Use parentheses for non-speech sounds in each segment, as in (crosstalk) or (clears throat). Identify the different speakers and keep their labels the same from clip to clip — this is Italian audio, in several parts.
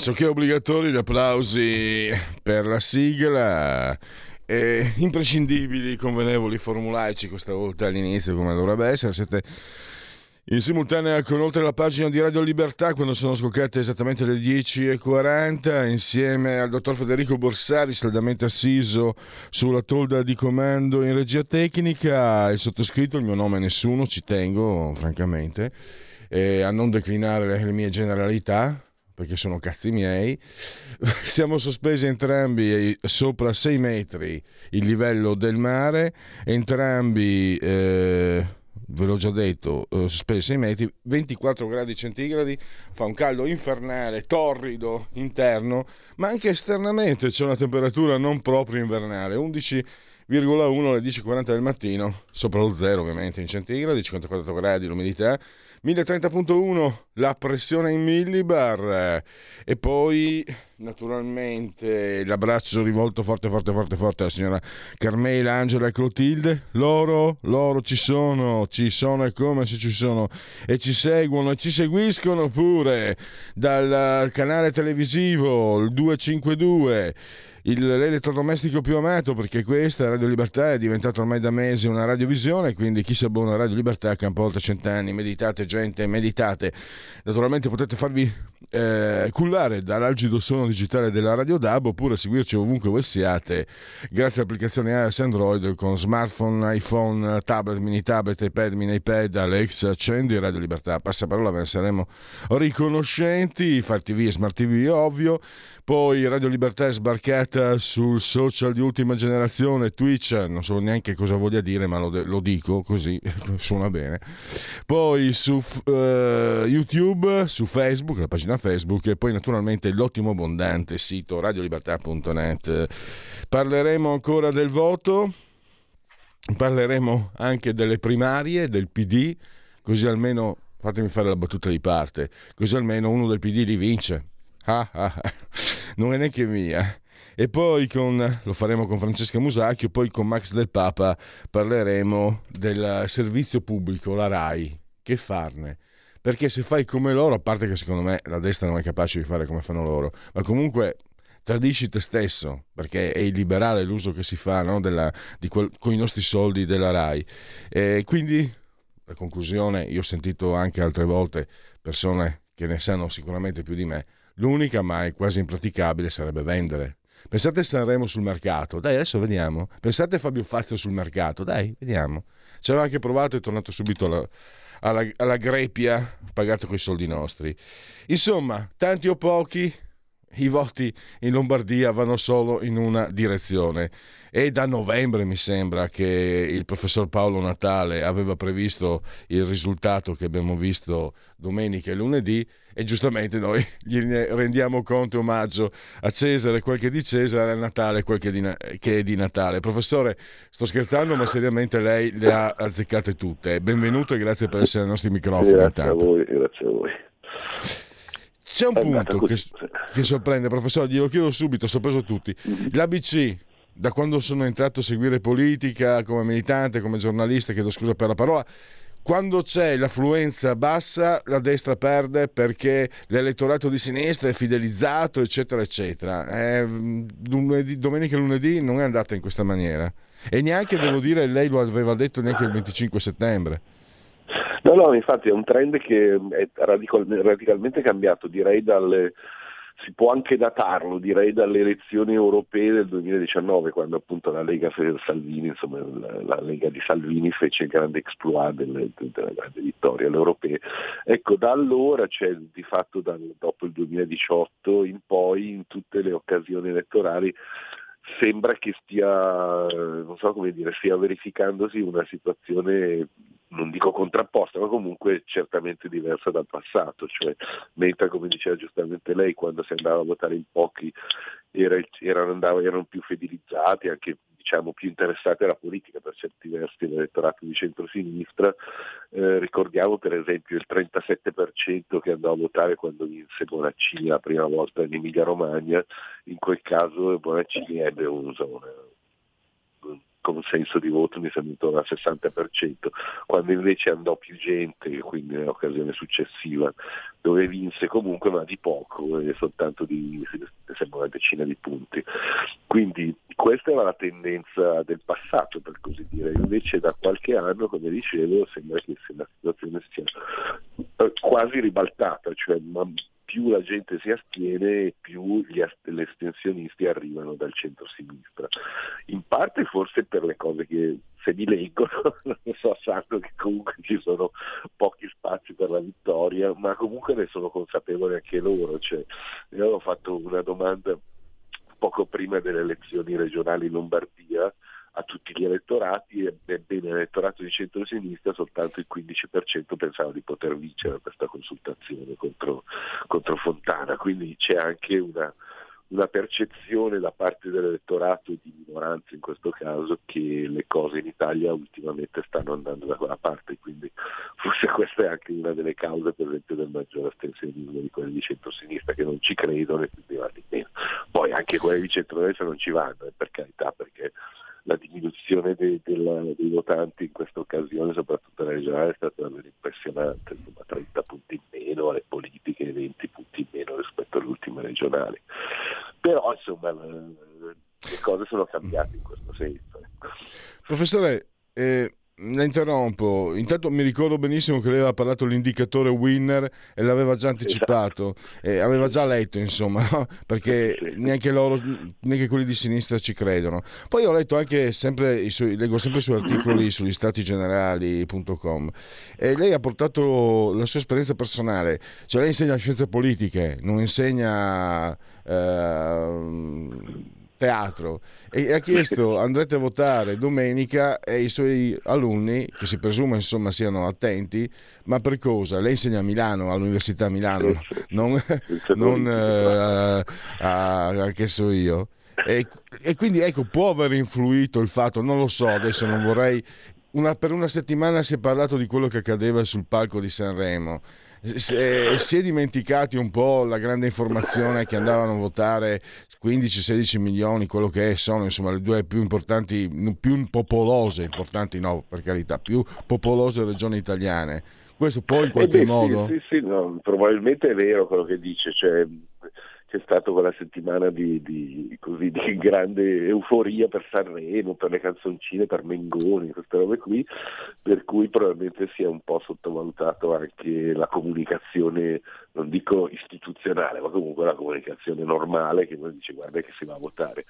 Speaker 1: Pressoché obbligatori gli applausi per la sigla. E imprescindibili, convenevoli, formulaici questa volta all'inizio come dovrebbe essere. Siete in simultanea con oltre la pagina di Radio Libertà quando sono scoccate esattamente le 10.40 insieme al dottor Federico Borsari saldamente assiso sulla tolda di comando in regia tecnica il sottoscritto, il mio nome è nessuno, ci tengo francamente a non declinare le mie generalità perché sono cazzi miei, (laughs) siamo sospesi entrambi sopra 6 metri il livello del mare, entrambi, eh, ve l'ho già detto, eh, sospesi 6 metri, 24 gradi centigradi, fa un caldo infernale, torrido interno, ma anche esternamente c'è una temperatura non proprio invernale, 11 alle 10.40 del mattino, sopra lo zero ovviamente in centigradi, 54 gradi l'umidità, 1030.1 la pressione in millibar. E poi naturalmente l'abbraccio rivolto forte forte forte forte alla signora Carmela, Angela e Clotilde. Loro, loro ci sono ci sono e come se ci sono. E ci seguono e ci seguiscono pure dal canale televisivo il 252 il, l'elettrodomestico più amato perché questa Radio Libertà è diventata ormai da mesi una radiovisione quindi chi si abbona a Radio Libertà campa oltre cent'anni. Meditate gente meditate. Naturalmente potete farvi eh, cullare dall'algido suono digitale della Radio DAB oppure seguirci ovunque voi siate grazie all'applicazione iOS Android con smartphone, iPhone, tablet, mini tablet, iPad, mini iPad, Alex, accendi Radio Libertà passaparola ve ne saremo riconoscenti Far TV e Smart TV ovvio poi Radio Libertà è sbarcata sul social di ultima generazione, Twitch, non so neanche cosa voglia dire, ma lo, lo dico così, (laughs) suona bene. Poi su uh, YouTube, su Facebook, la pagina Facebook e poi naturalmente l'ottimo abbondante sito radiolibertà.net. Parleremo ancora del voto, parleremo anche delle primarie, del PD, così almeno fatemi fare la battuta di parte, così almeno uno del PD li vince. Ah, ah, ah non è neanche mia. E poi con, lo faremo con Francesca Musacchio, poi con Max del Papa parleremo del servizio pubblico, la RAI. Che farne? Perché se fai come loro, a parte che secondo me la destra non è capace di fare come fanno loro, ma comunque tradisci te stesso, perché è illiberale l'uso che si fa no, della, quel, con i nostri soldi della RAI. E quindi, la conclusione, io ho sentito anche altre volte persone che ne sanno sicuramente più di me, L'unica, ma è quasi impraticabile, sarebbe vendere. Pensate Sanremo sul mercato, dai adesso vediamo. Pensate Fabio Fazio sul mercato, dai vediamo. Ci aveva anche provato è tornato subito alla, alla, alla greppia, pagato con i soldi nostri. Insomma, tanti o pochi, i voti in Lombardia vanno solo in una direzione. E da novembre mi sembra che il professor Paolo Natale aveva previsto il risultato che abbiamo visto domenica e lunedì e giustamente noi (laughs) gli rendiamo conto e omaggio a Cesare, quel che è di Cesare, a Natale, quel che è, di, che è di Natale. Professore, sto scherzando, ma seriamente lei le ha azzeccate tutte. Benvenuto e grazie per essere ai nostri microfoni.
Speaker 2: Grazie intanto. a voi, grazie a voi.
Speaker 1: C'è un punto che, che, sorprende, professore, glielo chiedo subito, ho sorpreso tutti. Mm-hmm. L'ABC, da quando sono entrato a seguire politica come militante, come giornalista, chiedo scusa per la parola, quando c'è l'affluenza bassa la destra perde perché l'elettorato di sinistra è fidelizzato, eccetera, eccetera. Eh, lunedì, domenica e lunedì non è andata in questa maniera. E neanche, devo dire, lei lo aveva detto neanche il 25 settembre.
Speaker 2: No, no, infatti è un trend che è radicalmente cambiato, direi dalle si può anche datarlo, direi, dalle elezioni europee del 2019, quando appunto la Lega Salvini, insomma, la, la Lega di Salvini fece il grande exploit delle, della grande vittoria alle europee. Ecco, da allora, cioè di fatto da, dopo il 2018 in poi, in tutte le occasioni elettorali, sembra che stia, so dire, stia verificandosi una situazione non dico contrapposta, ma comunque certamente diversa dal passato, cioè mentre come diceva giustamente lei, quando si andava a votare in pochi era, erano, andava, erano più fidelizzati, anche diciamo, più interessati alla politica per certi versi l'elettorato di centrosinistra. Eh, ricordiamo per esempio il 37% che andò a votare quando vinse Bonaccini la prima volta in Emilia Romagna, in quel caso Bonaccini ebbe un, una, consenso di voto mi sembra intorno al 60%, quando invece andò più gente, quindi nell'occasione successiva, dove vinse comunque ma di poco, e soltanto di sembra una decina di punti. Quindi questa era la tendenza del passato per così dire, invece da qualche anno, come dicevo, sembra che la situazione sia eh, quasi ribaltata, cioè più la gente si astiene più gli, estensionisti arrivano dal centro-sinistra. In parte forse per le cose che se mi leggono, (laughs) non so, sanno che comunque ci sono pochi spazi per la vittoria, ma comunque ne sono consapevoli anche loro. Cioè, io avevo fatto una domanda poco prima delle elezioni regionali in Lombardia a tutti gli elettorati e bene l'elettorato di centro-sinistra soltanto il 15% pensava di poter vincere questa consultazione contro, contro Fontana, quindi c'è anche una, una percezione da parte dell'elettorato di minoranza in questo caso che le cose in Italia ultimamente stanno andando da quella parte, quindi forse questa è anche una delle cause per esempio del maggiore astensionismo di quelli di centro-sinistra che non ci credono e quindi vanno in meno. Poi anche quelli di centro-destra non ci vanno, eh, per carità, perché la diminuzione dei, della, dei votanti in questa occasione, soprattutto nella regionale, è stata davvero impressionante, insomma 30 punti in meno alle politiche e 20 punti in meno rispetto alle ultime regionali. Però insomma le, le cose sono cambiate in questo senso. Ecco.
Speaker 1: Professore, eh, la interrompo. Intanto mi ricordo benissimo che lei aveva parlato dell'indicatore winner e l'aveva già anticipato, esatto. e aveva già letto, insomma, no? perché neanche loro, neanche quelli di sinistra ci credono. Poi ho letto anche sempre, suoi, leggo sempre i suoi articoli (clears throat) sugli stati generali.com e lei ha portato la sua esperienza personale, cioè lei insegna scienze politiche, non insegna... Eh, teatro. E ha chiesto (laughs) andrete a votare domenica e i suoi alunni che si presume insomma siano attenti ma per cosa? lei insegna a Milano all'università Milano non, (laughs) non uh, a, a, che so io. E, e, quindi ecco può aver influito il fatto non lo so adesso non vorrei una, per una settimana si è parlato di quello che accadeva sul palco di Sanremo si è dimenticati un po' la grande informazione che andavano a votare 15-16 milioni, quello che sono insomma le due più importanti, più popolose, importanti no per carità, più popolose regioni italiane. Questo poi in qualche
Speaker 2: eh beh,
Speaker 1: modo...
Speaker 2: Sì, sì, sì no, probabilmente è vero quello che dice, cioè c'è stata quella settimana di, di, così, di, (laughs) grande euforia per Sanremo, per le canzoncine, per Mengoni, queste robe qui, per cui probabilmente si è un po' sottovalutato anche la comunicazione, non dico istituzionale, ma comunque la comunicazione normale che uno dice guarda che si va a votare.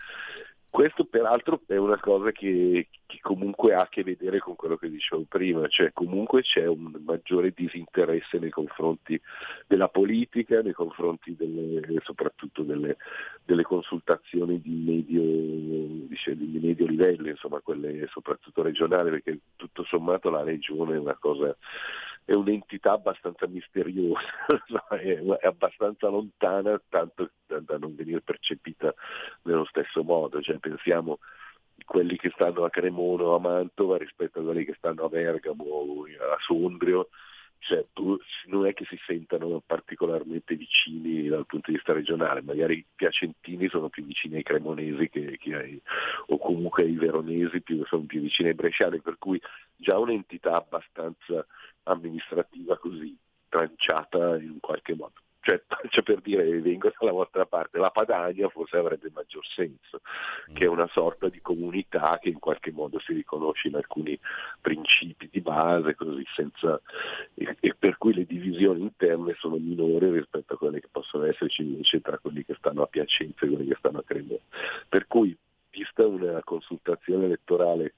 Speaker 2: Questo peraltro è una cosa che, che, comunque ha a che vedere con quello che dicevo prima, cioè comunque c'è un maggiore disinteresse nei confronti della politica, nei confronti delle, soprattutto delle, delle, consultazioni di medio, di medio livello, insomma quelle soprattutto regionali, perché tutto sommato la regione è una cosa è un'entità abbastanza misteriosa, (laughs) è, abbastanza lontana tanto da non venire percepita nello stesso modo. Cioè, pensiamo quelli che stanno a Cremona o a Mantova rispetto a quelli che stanno a Bergamo o a Sondrio, cioè, non è che si sentano particolarmente vicini dal punto di vista regionale, magari i piacentini sono più vicini ai cremonesi che, che ai, o comunque ai veronesi più, sono più vicini ai bresciani, per cui già un'entità abbastanza amministrativa così tranciata in qualche modo. cioè, (laughs) cioè, per dire vengo dalla vostra parte, la Padania forse avrebbe maggior senso, che è una sorta di comunità che in qualche modo si riconosce in alcuni principi di base, così senza, e, e per cui le divisioni interne sono minori rispetto a quelle che possono esserci invece tra quelli che stanno a Piacenza e quelli che stanno a Cremona. Per cui, vista una consultazione elettorale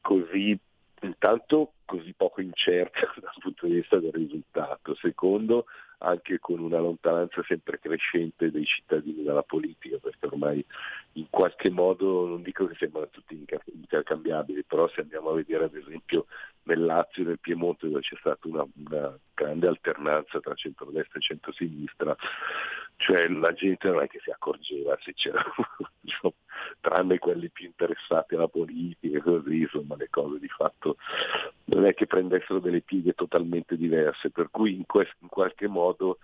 Speaker 2: così intanto così poco incerta (laughs) dal punto di vista del risultato, secondo anche con una lontananza sempre crescente dei cittadini dalla politica, perché ormai in qualche modo, non dico che sembrano tutti intercambiabili, però se andiamo a vedere ad esempio nel Lazio e nel Piemonte dove c'è stata una, una grande alternanza tra centrodestra e centrosinistra, cioè la gente non è che si accorgeva se c'era, (laughs) insomma, tranne quelli più interessati alla politica così, insomma le cose di fatto non è che prendessero delle pieghe totalmente diverse, per cui in, quest- in qualche modo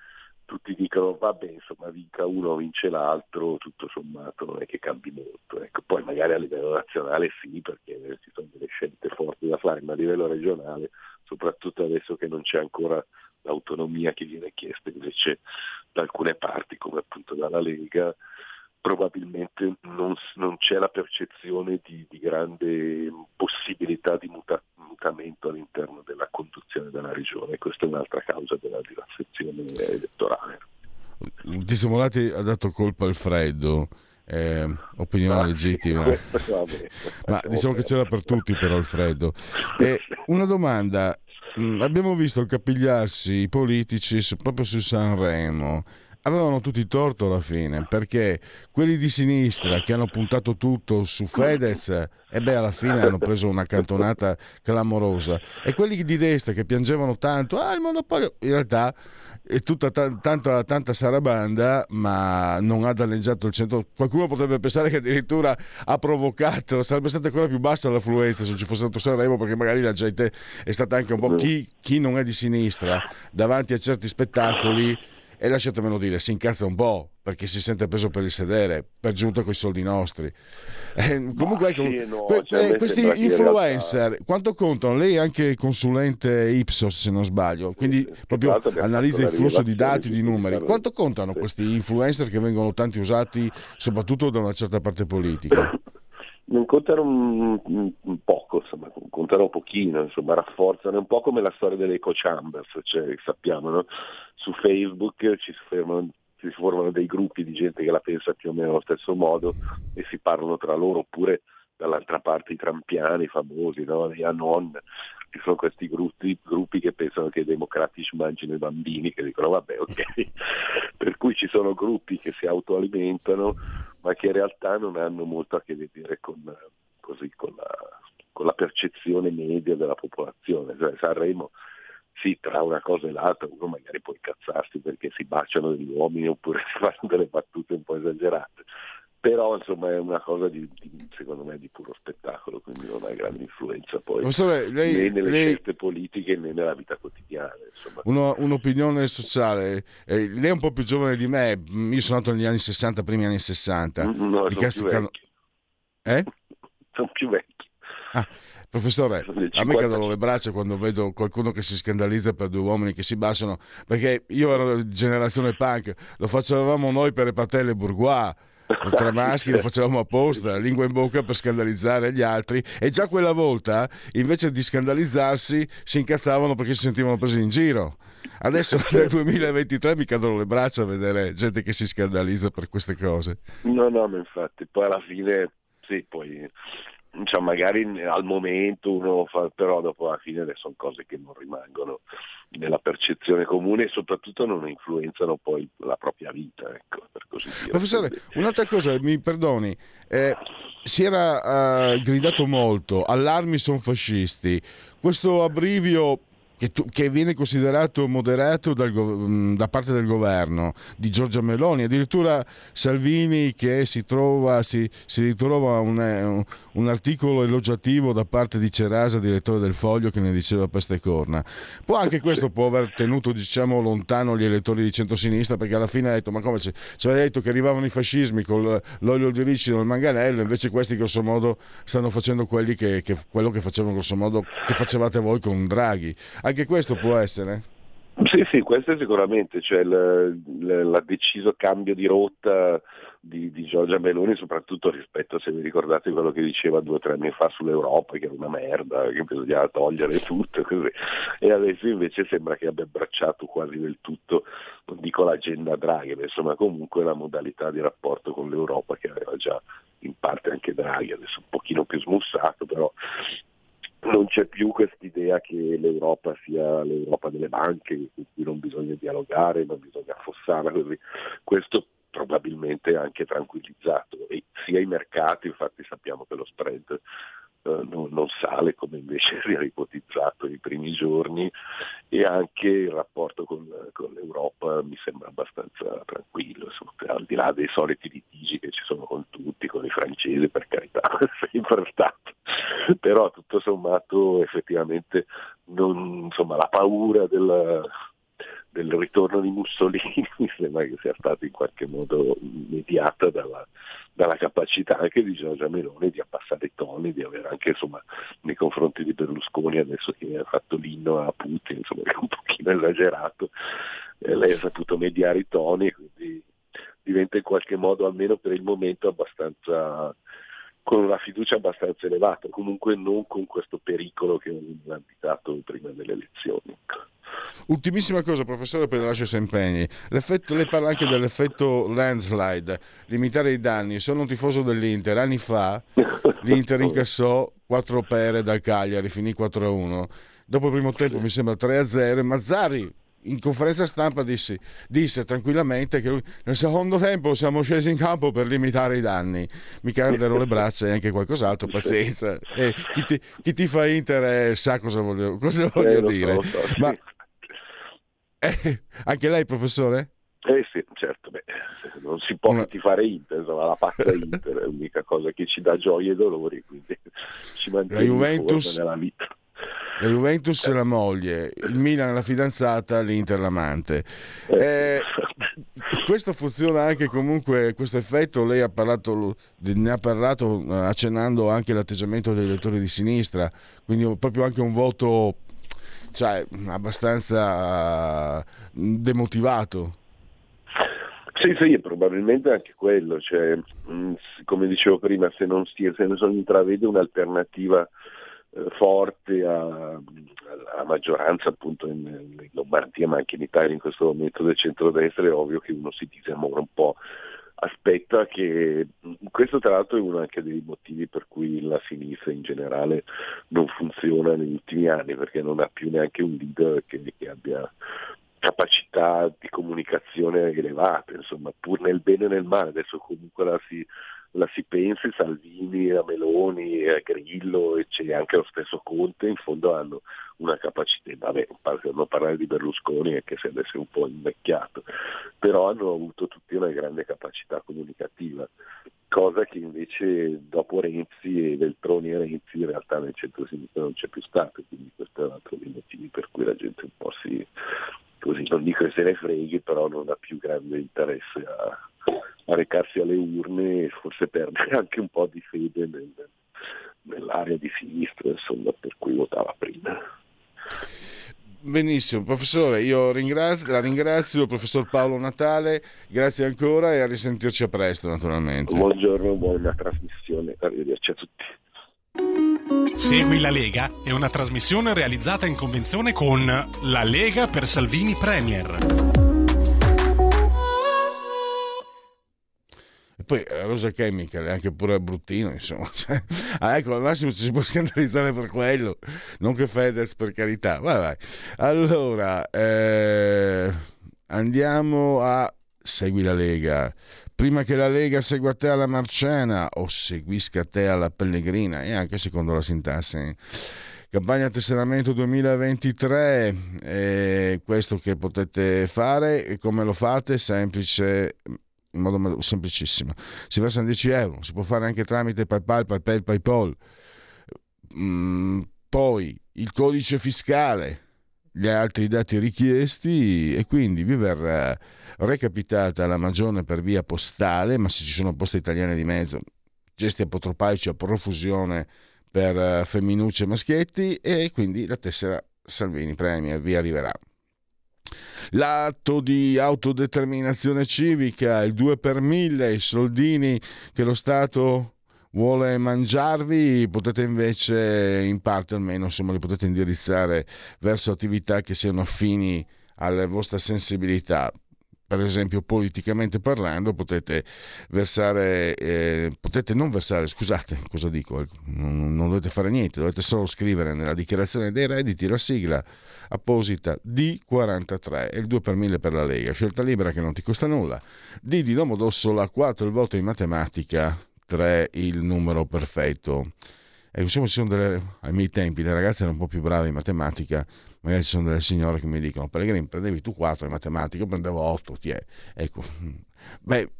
Speaker 2: tutti dicono vabbè insomma vinca uno vince l'altro, tutto sommato non è che cambi molto. Ecco. Poi magari a livello nazionale sì, perché ci sono delle scelte forti da fare, ma a livello regionale, soprattutto adesso che non c'è ancora l'autonomia che viene chiesta invece da alcune parti, come appunto dalla Lega, probabilmente non, non c'è la percezione di, di grande possibilità di muta, mutamento all'interno della conduzione della regione. Questa è un'altra causa della disassezione elettorale.
Speaker 1: Simolati ha dato colpa al freddo. Eh, opinione ah, legittima, (laughs) ma diciamo che c'era per tutti però il freddo. Eh, una domanda, abbiamo visto capigliarsi i politici proprio su Sanremo avevano tutti torto alla fine, perché quelli di sinistra che hanno puntato tutto su Fedez, e eh beh, alla fine hanno preso una cantonata clamorosa. E quelli di destra che piangevano tanto, ah, il monopolio, in realtà è tutta t- tanta, tanta sarabanda, ma non ha danneggiato il centro. Qualcuno potrebbe pensare che addirittura ha provocato, sarebbe stata ancora più bassa l'affluenza se ci fosse stato Sanremo, perché magari la gente è stata anche un po' chi, chi non è di sinistra davanti a certi spettacoli e lasciatemelo dire, si incazza un po' perché si sente preso per il sedere, per giunta con i soldi nostri. Eh, comunque, ecco, sì, no, que- cioè, questi influencer, realtà... quanto contano? Lei è anche consulente Ipsos, se non sbaglio, quindi sì, proprio analizza il flusso di dati, di numeri. Quanto contano sì. questi influencer che vengono tanti usati, soprattutto da una certa parte politica? (laughs)
Speaker 2: non contano un, un, un, poco, insomma, contano pochino, insomma, rafforzano un po' come la storia delle eco chambers, cioè, sappiamo, no? su Facebook ci fermano, si formano dei gruppi di gente che la pensa più o meno allo stesso modo e si parlano tra loro, oppure dall'altra parte i trampiani famosi, no? gli Anon, ci sono questi gruppi, gruppi, che pensano che i democratici mangino i bambini, che dicono vabbè ok, (laughs) per cui ci sono gruppi che si autoalimentano ma che in realtà non hanno molto a che vedere con, così, con, la, con la, percezione media della popolazione. Cioè, Sanremo sì, tra una cosa e l'altra uno magari può incazzarsi perché si baciano degli uomini oppure (laughs) si fanno delle battute un po' esagerate, però insomma è una cosa di, di, secondo me di puro spettacolo, quindi non ha grande influenza poi
Speaker 1: Professore, lei,
Speaker 2: né nelle
Speaker 1: lei...
Speaker 2: scelte politiche né nella vita quotidiana.
Speaker 1: Uno, un'opinione sociale, eh, lei è un po' più giovane di me, io sono nato negli anni 60, primi anni 60.
Speaker 2: Mm, no, sono più,
Speaker 1: eh? (laughs)
Speaker 2: sono più vecchi.
Speaker 1: Ah. Professore, a me cadono le braccia quando vedo qualcuno che si scandalizza per due uomini che si baciano, perché io ero generazione punk, lo facevamo noi per le patelle bourgeois tra (laughs) maschi lo facevamo apposta, lingua in bocca per scandalizzare gli altri e già quella volta invece di scandalizzarsi si incazzavano perché si sentivano presi in giro. Adesso (laughs) nel 2023 mi cadono le braccia a vedere gente che si scandalizza per queste cose.
Speaker 2: No, no, ma infatti poi alla fine sì, poi cioè magari al momento uno fa, però dopo alla fine sono cose che non rimangono nella percezione comune e soprattutto non influenzano poi la propria vita, ecco, per così dire.
Speaker 1: Professore, un'altra cosa, mi perdoni, eh, si era uh, gridato molto, allarmi sono fascisti, questo abbrivio che, tu, che, viene considerato moderato dal, mm, da parte del governo di Giorgia Meloni, addirittura Salvini che si, trova, si, si ritrova un, un, un, articolo elogiativo da parte di Cerasa, direttore del Foglio, che ne diceva peste corna. Poi anche questo può aver tenuto diciamo, lontano gli elettori di centrosinistra perché alla fine ha detto ma come ci, aveva detto che arrivavano i fascismi con l'olio di ricino e il manganello, invece questi grosso modo stanno facendo che, che, quello che facevano grosso modo che facevate voi con Draghi anche questo può essere?
Speaker 2: Sì, sì, questo sicuramente, cioè il, deciso cambio di rotta di, di, Giorgia Meloni, soprattutto rispetto, se vi ricordate quello che diceva due o tre anni fa sull'Europa, che era una merda, che bisognava togliere tutto, così. e adesso invece sembra che abbia abbracciato quasi del tutto, non dico l'agenda Draghi, ma insomma comunque la modalità di rapporto con l'Europa che aveva già in parte anche Draghi, adesso un pochino più smussato, però non c'è più quest'idea che l'Europa sia l'Europa delle banche, con cui non bisogna dialogare, non bisogna affossarla. Questo probabilmente anche tranquillizzato. E sia i mercati, infatti sappiamo che lo spread eh, non, sale come invece (laughs) era ipotizzato nei primi giorni. E anche il rapporto con, con l'Europa mi sembra abbastanza tranquillo, insomma, al di là dei soliti litigi che ci sono con tutti, con i francesi per carità, (laughs) sempre stato, (laughs) però tutto sommato effettivamente non, insomma, la paura del del ritorno di Mussolini (laughs) mi sembra che sia stata in qualche modo mediata dalla, dalla, capacità anche di Giorgia Meloni di abbassare i toni, di avere anche insomma, nei confronti di Berlusconi adesso che ha fatto l'inno a Putin, insomma è un pochino esagerato, eh, lei ha saputo mediare i toni, quindi diventa in qualche modo almeno per il momento abbastanza con una fiducia abbastanza elevata, comunque non con questo pericolo che ha abitato prima delle elezioni.
Speaker 1: Ultimissima cosa, professore, per lascio impegni. L'effetto, lei parla anche dell'effetto landslide, limitare i danni. Sono un tifoso dell'Inter. Anni fa l'Inter (laughs) incassò 4 pere dal Cagliari, finì 4-1. Dopo il primo tempo mi sembra 3-0 e Mazzari in conferenza stampa disse, disse, tranquillamente che lui, nel secondo tempo siamo scesi in campo per limitare i danni. Mi cadero le braccia e anche qualcos'altro, pazienza. E chi, ti, chi ti fa Inter sa cosa voglio, cosa voglio eh, dire. So, so, Ma sì. Eh, anche lei, professore?
Speaker 2: Eh sì, certo, beh, non si può Una... fare Inter, insomma, la pazza Inter è l'unica cosa che ci dà gioie e dolori, quindi ci mantiene la Juventus, nella vita.
Speaker 1: La Juventus eh. la moglie, il Milan la fidanzata, l'Inter l'amante. Eh, eh, questo funziona anche comunque, questo effetto, lei ha parlato, ne ha parlato accennando anche l'atteggiamento degli elettori di sinistra, quindi proprio anche un voto cioè, abbastanza demotivato.
Speaker 2: Sì, sì, probabilmente anche quello, cioè, mm, come dicevo prima, se non, si, se non intravede un'alternativa forte alla maggioranza appunto in, in, Lombardia ma anche in Italia in questo momento del centrodestra è ovvio che uno si disamora un po' aspetta che questo tra l'altro è uno anche dei motivi per cui la sinistra in generale non funziona negli ultimi anni perché non ha più neanche un leader che, che abbia capacità di comunicazione elevate, insomma, pur nel bene e nel male, adesso comunque la si, la si pensi, Salvini, a Meloni, a Grillo e c'è anche lo stesso Conte, in fondo hanno una capacità, vabbè, non parlare di Berlusconi anche se adesso è un po' invecchiato, però hanno avuto tutti una grande capacità comunicativa, cosa che invece dopo Renzi e Veltroni e Renzi in realtà nel centro-sinistra non c'è più stato, quindi questo è un altro dei motivi per cui la gente un po' si, così, non dico che se ne freghi, però non ha più grande interesse a, a recarsi alle urne e forse perdere (laughs) anche un po' di fede nel, nell'area di sinistra, insomma, per cui votava prima.
Speaker 1: Benissimo, professore, io ringrazio, la ringrazio, professor Paolo Natale, grazie ancora e a risentirci a presto naturalmente.
Speaker 2: Buongiorno, buona trasmissione, arrivederci a tutti.
Speaker 3: Segui la Lega è una trasmissione realizzata in convenzione con La Lega per Salvini Premier.
Speaker 1: poi eh, Rosa Chemical è anche pure bruttino, insomma. (laughs) Cioè, ah, ecco, al massimo ci si può scandalizzare per quello, non che Fedez per carità. Vai, vai. Allora, eh, andiamo a Segui la Lega. Prima che la Lega segua te alla Marcena o seguisca te alla Pellegrina, e anche secondo la sintassi campagna tesseramento 2023 eh, questo che potete fare e come lo fate semplice in modo semplicissimo. Si versano 10 euro, si può fare anche tramite PayPal, PayPal, PayPal. Mm, poi il codice fiscale, gli altri dati richiesti e quindi vi verrà recapitata la magione per via postale, ma se ci sono poste italiane di mezzo, gesti apotropaici a profusione per eh, femminucce e maschietti e quindi la tessera Salvini Premier vi arriverà. l'atto di autodeterminazione civica, il 2 per 1000, i soldini che lo Stato vuole mangiarvi, potete invece in parte almeno insomma, li potete indirizzare verso attività che siano affini alle vostre sensibilità. Per esempio politicamente parlando, potete versare, eh, potete non versare, scusate, cosa dico, non, non, dovete fare niente, dovete solo scrivere nella dichiarazione dei redditi la sigla apposita D43 e il 2 per 1000 per la Lega, scelta libera che non ti costa nulla. D di Domodossola, 4 il voto in matematica, 3 il numero perfetto. E diciamo, ci sono delle, ai miei tempi le ragazze erano un po' più brave in matematica, magari ci sono delle signore che mi dicono Pellegrini prendevi tu 4 in matematica, io prendevo 8, ti è. ecco, (laughs) beh,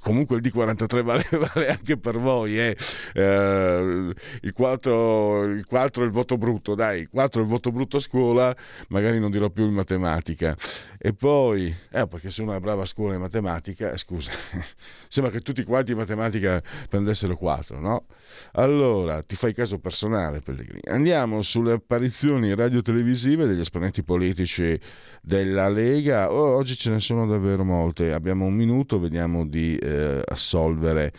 Speaker 1: comunque il D43 vale, (laughs) vale anche per voi, eh. Eh, il, 4, il 4 è il voto brutto, dai, il 4 è il voto brutto a scuola, magari non dirò più in matematica. E poi, eh, perché uno è brava scuola in matematica, eh, scusa, (laughs) sembra che tutti quanti in matematica prendessero 4, no? Allora, ti fai caso personale, Pellegrini. Andiamo sulle apparizioni radio-televisive degli esponenti politici della Lega. Oh, oggi ce ne sono davvero molte. Abbiamo un minuto, vediamo di eh, assolvere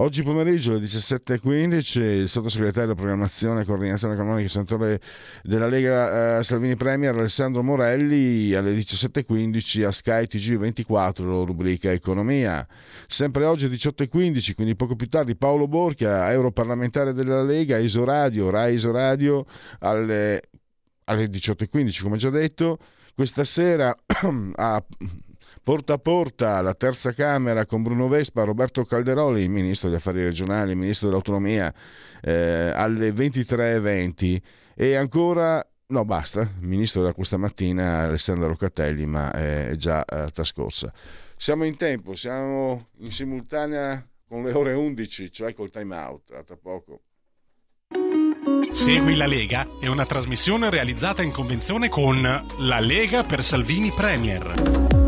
Speaker 1: Oggi pomeriggio alle 17.15 il sottosegretario della programmazione e coordinazione economica e senatore della Lega eh, Salvini Premier Alessandro Morelli alle 17.15 a Sky TG24 rubrica Economia. Sempre oggi alle 18.15, quindi poco più tardi, Paolo Borchia, europarlamentare della Lega, Isoradio, Rai Isoradio alle, alle 18.15 come già detto. Questa sera (clears throat) a porta a porta la terza Camera con Bruno Vespa, Roberto Calderoli, il Ministro degli Affari Regionali, il Ministro dell'Autonomia, eh, alle 23.20 e ancora No, basta, il ministro da questa mattina Alessandro Catelli, ma è già eh, trascorsa. Siamo in tempo, siamo in simultanea con le ore 11, cioè col time out, tra poco.
Speaker 3: Segui la Lega è una trasmissione realizzata in convenzione con La Lega per Salvini Premier.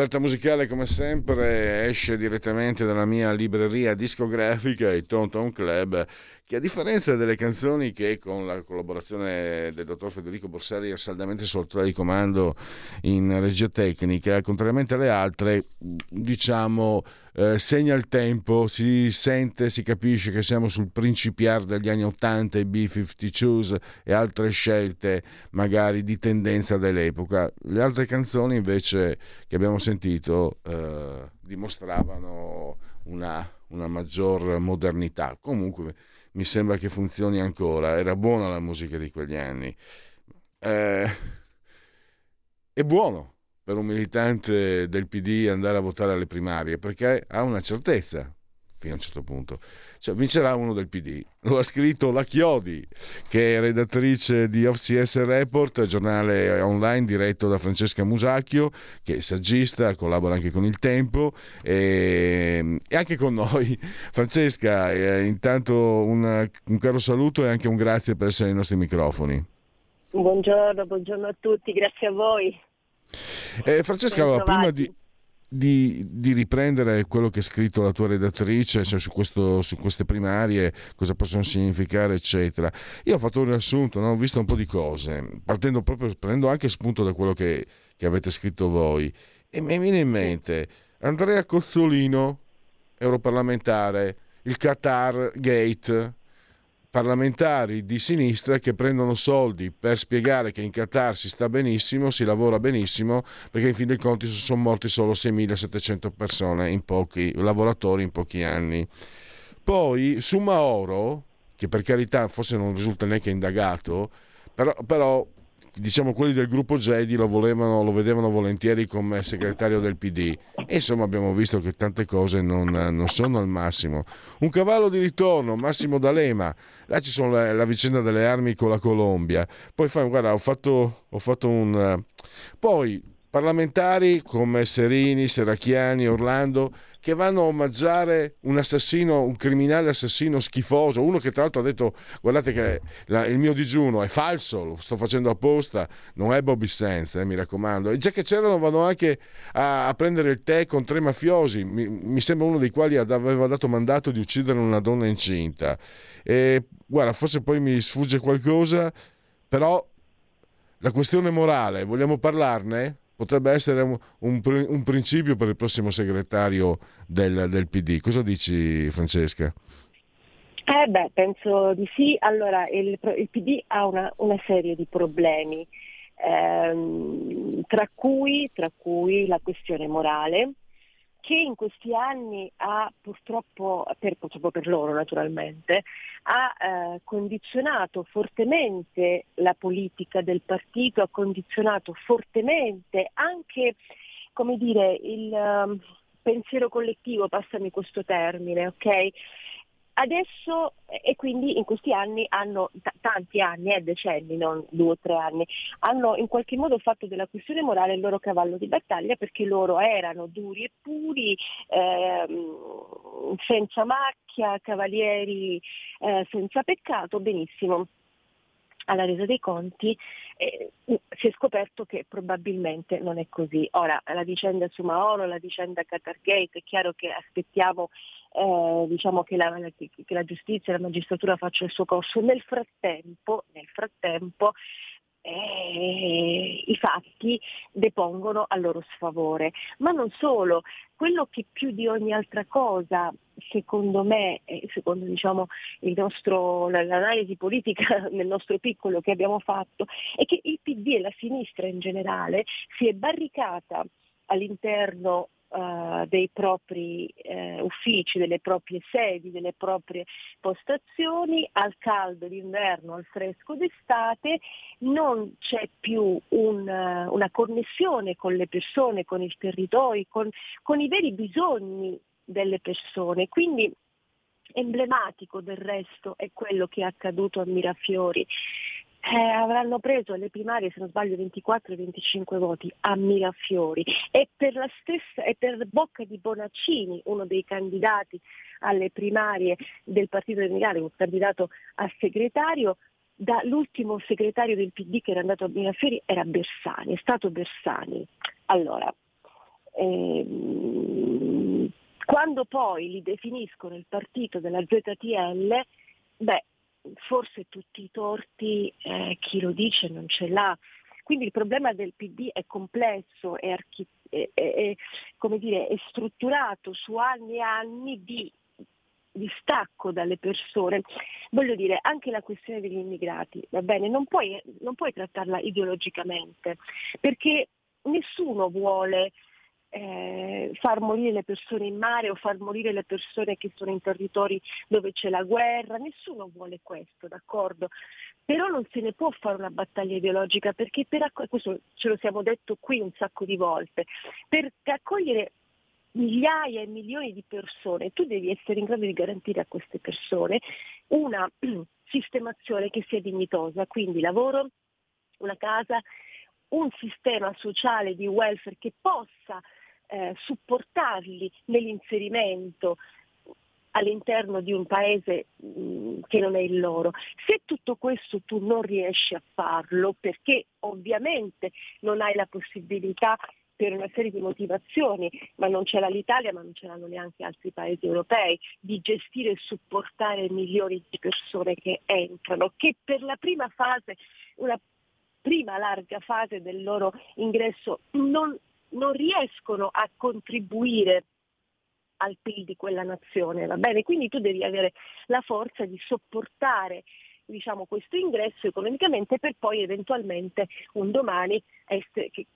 Speaker 1: L'offerta musicale, come sempre, esce direttamente dalla mia libreria discografica, il Tonton Club, che a differenza delle canzoni che con la collaborazione del dottor Federico Borsari è saldamente sotto di comando in regia tecnica, contrariamente alle altre, diciamo, eh, segna il tempo, si sente, si capisce che siamo sul principiare degli anni 80, i B-52 e altre scelte magari di tendenza dell'epoca. Le altre canzoni invece che abbiamo sentito eh, dimostravano una, una maggior modernità. Comunque mi sembra che funzioni ancora. Era buona la musica di quegli anni. Eh, è buono per un militante del PD andare a votare alle primarie perché ha una certezza fino a un certo punto. Cioè, vincerà uno del PD. Lo ha scritto la Chiodi, che è redattrice di OFCS Report, giornale online diretto da Francesca Musacchio, che è saggista, collabora anche con Il Tempo e, e anche con noi. (laughs) Francesca, eh, intanto un, un caro saluto e anche un grazie per essere ai nostri microfoni.
Speaker 4: Buongiorno, buongiorno a tutti, grazie a voi.
Speaker 1: Eh, Francesca, allora, prima di, di, di, riprendere quello che ha scritto la tua redattrice cioè su, questo, su, queste primarie, cosa possono significare, eccetera. Io ho fatto un riassunto, no? ho visto un po' di cose, partendo proprio, prendendo anche spunto da quello che, che avete scritto voi. E mi viene in mente Andrea Cozzolino, europarlamentare, il Qatar Gate, parlamentari di sinistra che prendono soldi per spiegare che in Qatar si sta benissimo, si lavora benissimo, perché in fin dei conti sono morti solo 6.700 persone, in pochi, lavoratori in pochi anni. Poi su Mauro, che per carità forse non risulta neanche indagato, però, però diciamo quelli del gruppo Gedi lo, volevano, lo vedevano volentieri come segretario del PD e insomma abbiamo visto che tante cose non, non sono al massimo. Un cavallo di ritorno Massimo D'Alema. Là ci sono la, la vicenda delle armi con la Colombia. Poi fa, guarda ho fatto, ho fatto un poi parlamentari come Serini, Seracchiani, Orlando che vanno a omaggiare un assassino, un criminale assassino schifoso, uno che tra l'altro ha detto guardate che la, il mio digiuno è falso, lo sto facendo apposta, non è Bobby Sands, eh, mi raccomando. E già che c'erano vanno anche a, a prendere il tè con tre mafiosi, mi, mi, sembra uno dei quali aveva dato mandato di uccidere una donna incinta. E guarda, forse poi mi sfugge qualcosa, però la questione morale, vogliamo parlarne? Potrebbe essere un, un, principio per il prossimo segretario del, del PD. Cosa dici Francesca?
Speaker 4: Eh beh, penso di sì. Allora, il, il PD ha una, una, serie di problemi, ehm, tra, cui, tra cui la questione morale, che in questi anni ha purtroppo, per, purtroppo per loro naturalmente, ha eh, condizionato fortemente la politica del partito, ha condizionato fortemente anche come dire, il um, pensiero collettivo, passami questo termine, ok? Adesso, e quindi in questi anni hanno, t- tanti anni, eh, decenni, non due o tre anni, hanno in qualche modo fatto della questione morale il loro cavallo di battaglia perché loro erano duri e puri, ehm, senza macchia, cavalieri eh, senza peccato, benissimo alla resa dei conti eh, si è scoperto che probabilmente non è così. Ora, la vicenda su Maoro, la vicenda Qatargate, è chiaro che aspettiamo eh, diciamo che, la, che, che la giustizia e la magistratura faccia il suo corso. Nel frattempo, nel frattempo eh, i fatti depongono a loro sfavore. Ma non solo, quello che più di ogni altra cosa, secondo me, secondo diciamo, nostro, l'analisi politica (laughs) nel nostro piccolo che abbiamo fatto, è che il PD e la sinistra in generale si è barricata all'interno uh, dei propri uh, uffici, delle proprie sedi, delle proprie postazioni, al caldo d'inverno, al fresco d'estate, non c'è più un, uh, una connessione con le persone, con il territorio, con, con i veri bisogni delle persone. Quindi emblematico del resto è quello che è accaduto a Mirafiori eh, avranno preso alle primarie, se non sbaglio, 24-25 voti a Mirafiori e per la stessa e per bocca di Bonaccini, uno dei candidati alle primarie del Partito Democratico, un candidato a segretario, l'ultimo segretario del PD che era andato a Mirafiori era Bersani, è stato Bersani. Allora, Eh, quando poi li definiscono il partito della ZTL, beh, forse tutti i torti eh, chi lo dice non ce l'ha. Quindi il problema del PD è complesso, è, archi- è, è, dire, è strutturato su anni e anni di distacco dalle persone. Voglio dire, anche la questione degli immigrati, va bene, non puoi, non puoi trattarla ideologicamente, perché nessuno vuole eh, far morire le persone in mare o far morire le persone che sono in territori dove c'è la guerra, nessuno vuole questo, d'accordo? Però non se ne può fare una battaglia ideologica perché per acc- questo ce lo siamo detto qui un sacco di volte, per accogliere migliaia e milioni di persone, tu devi essere in grado di garantire a queste persone una (clears throat) sistemazione che sia dignitosa, quindi lavoro, una casa, un sistema sociale di welfare che possa eh, supportarli nell'inserimento all'interno di un paese mm, che non è il loro. Se tutto questo tu non riesci a farlo perché ovviamente non hai la possibilità per una serie di motivazioni, ma non ce l'ha l'Italia, ma non ce l'hanno neanche altri paesi europei, di gestire e supportare milioni di persone che entrano, che per la prima fase, una prima larga fase del loro ingresso non, non riescono a contribuire al PIL di quella nazione, va bene? Quindi tu devi avere la forza di sopportare diciamo, questo ingresso economicamente per poi eventualmente un domani essere, che,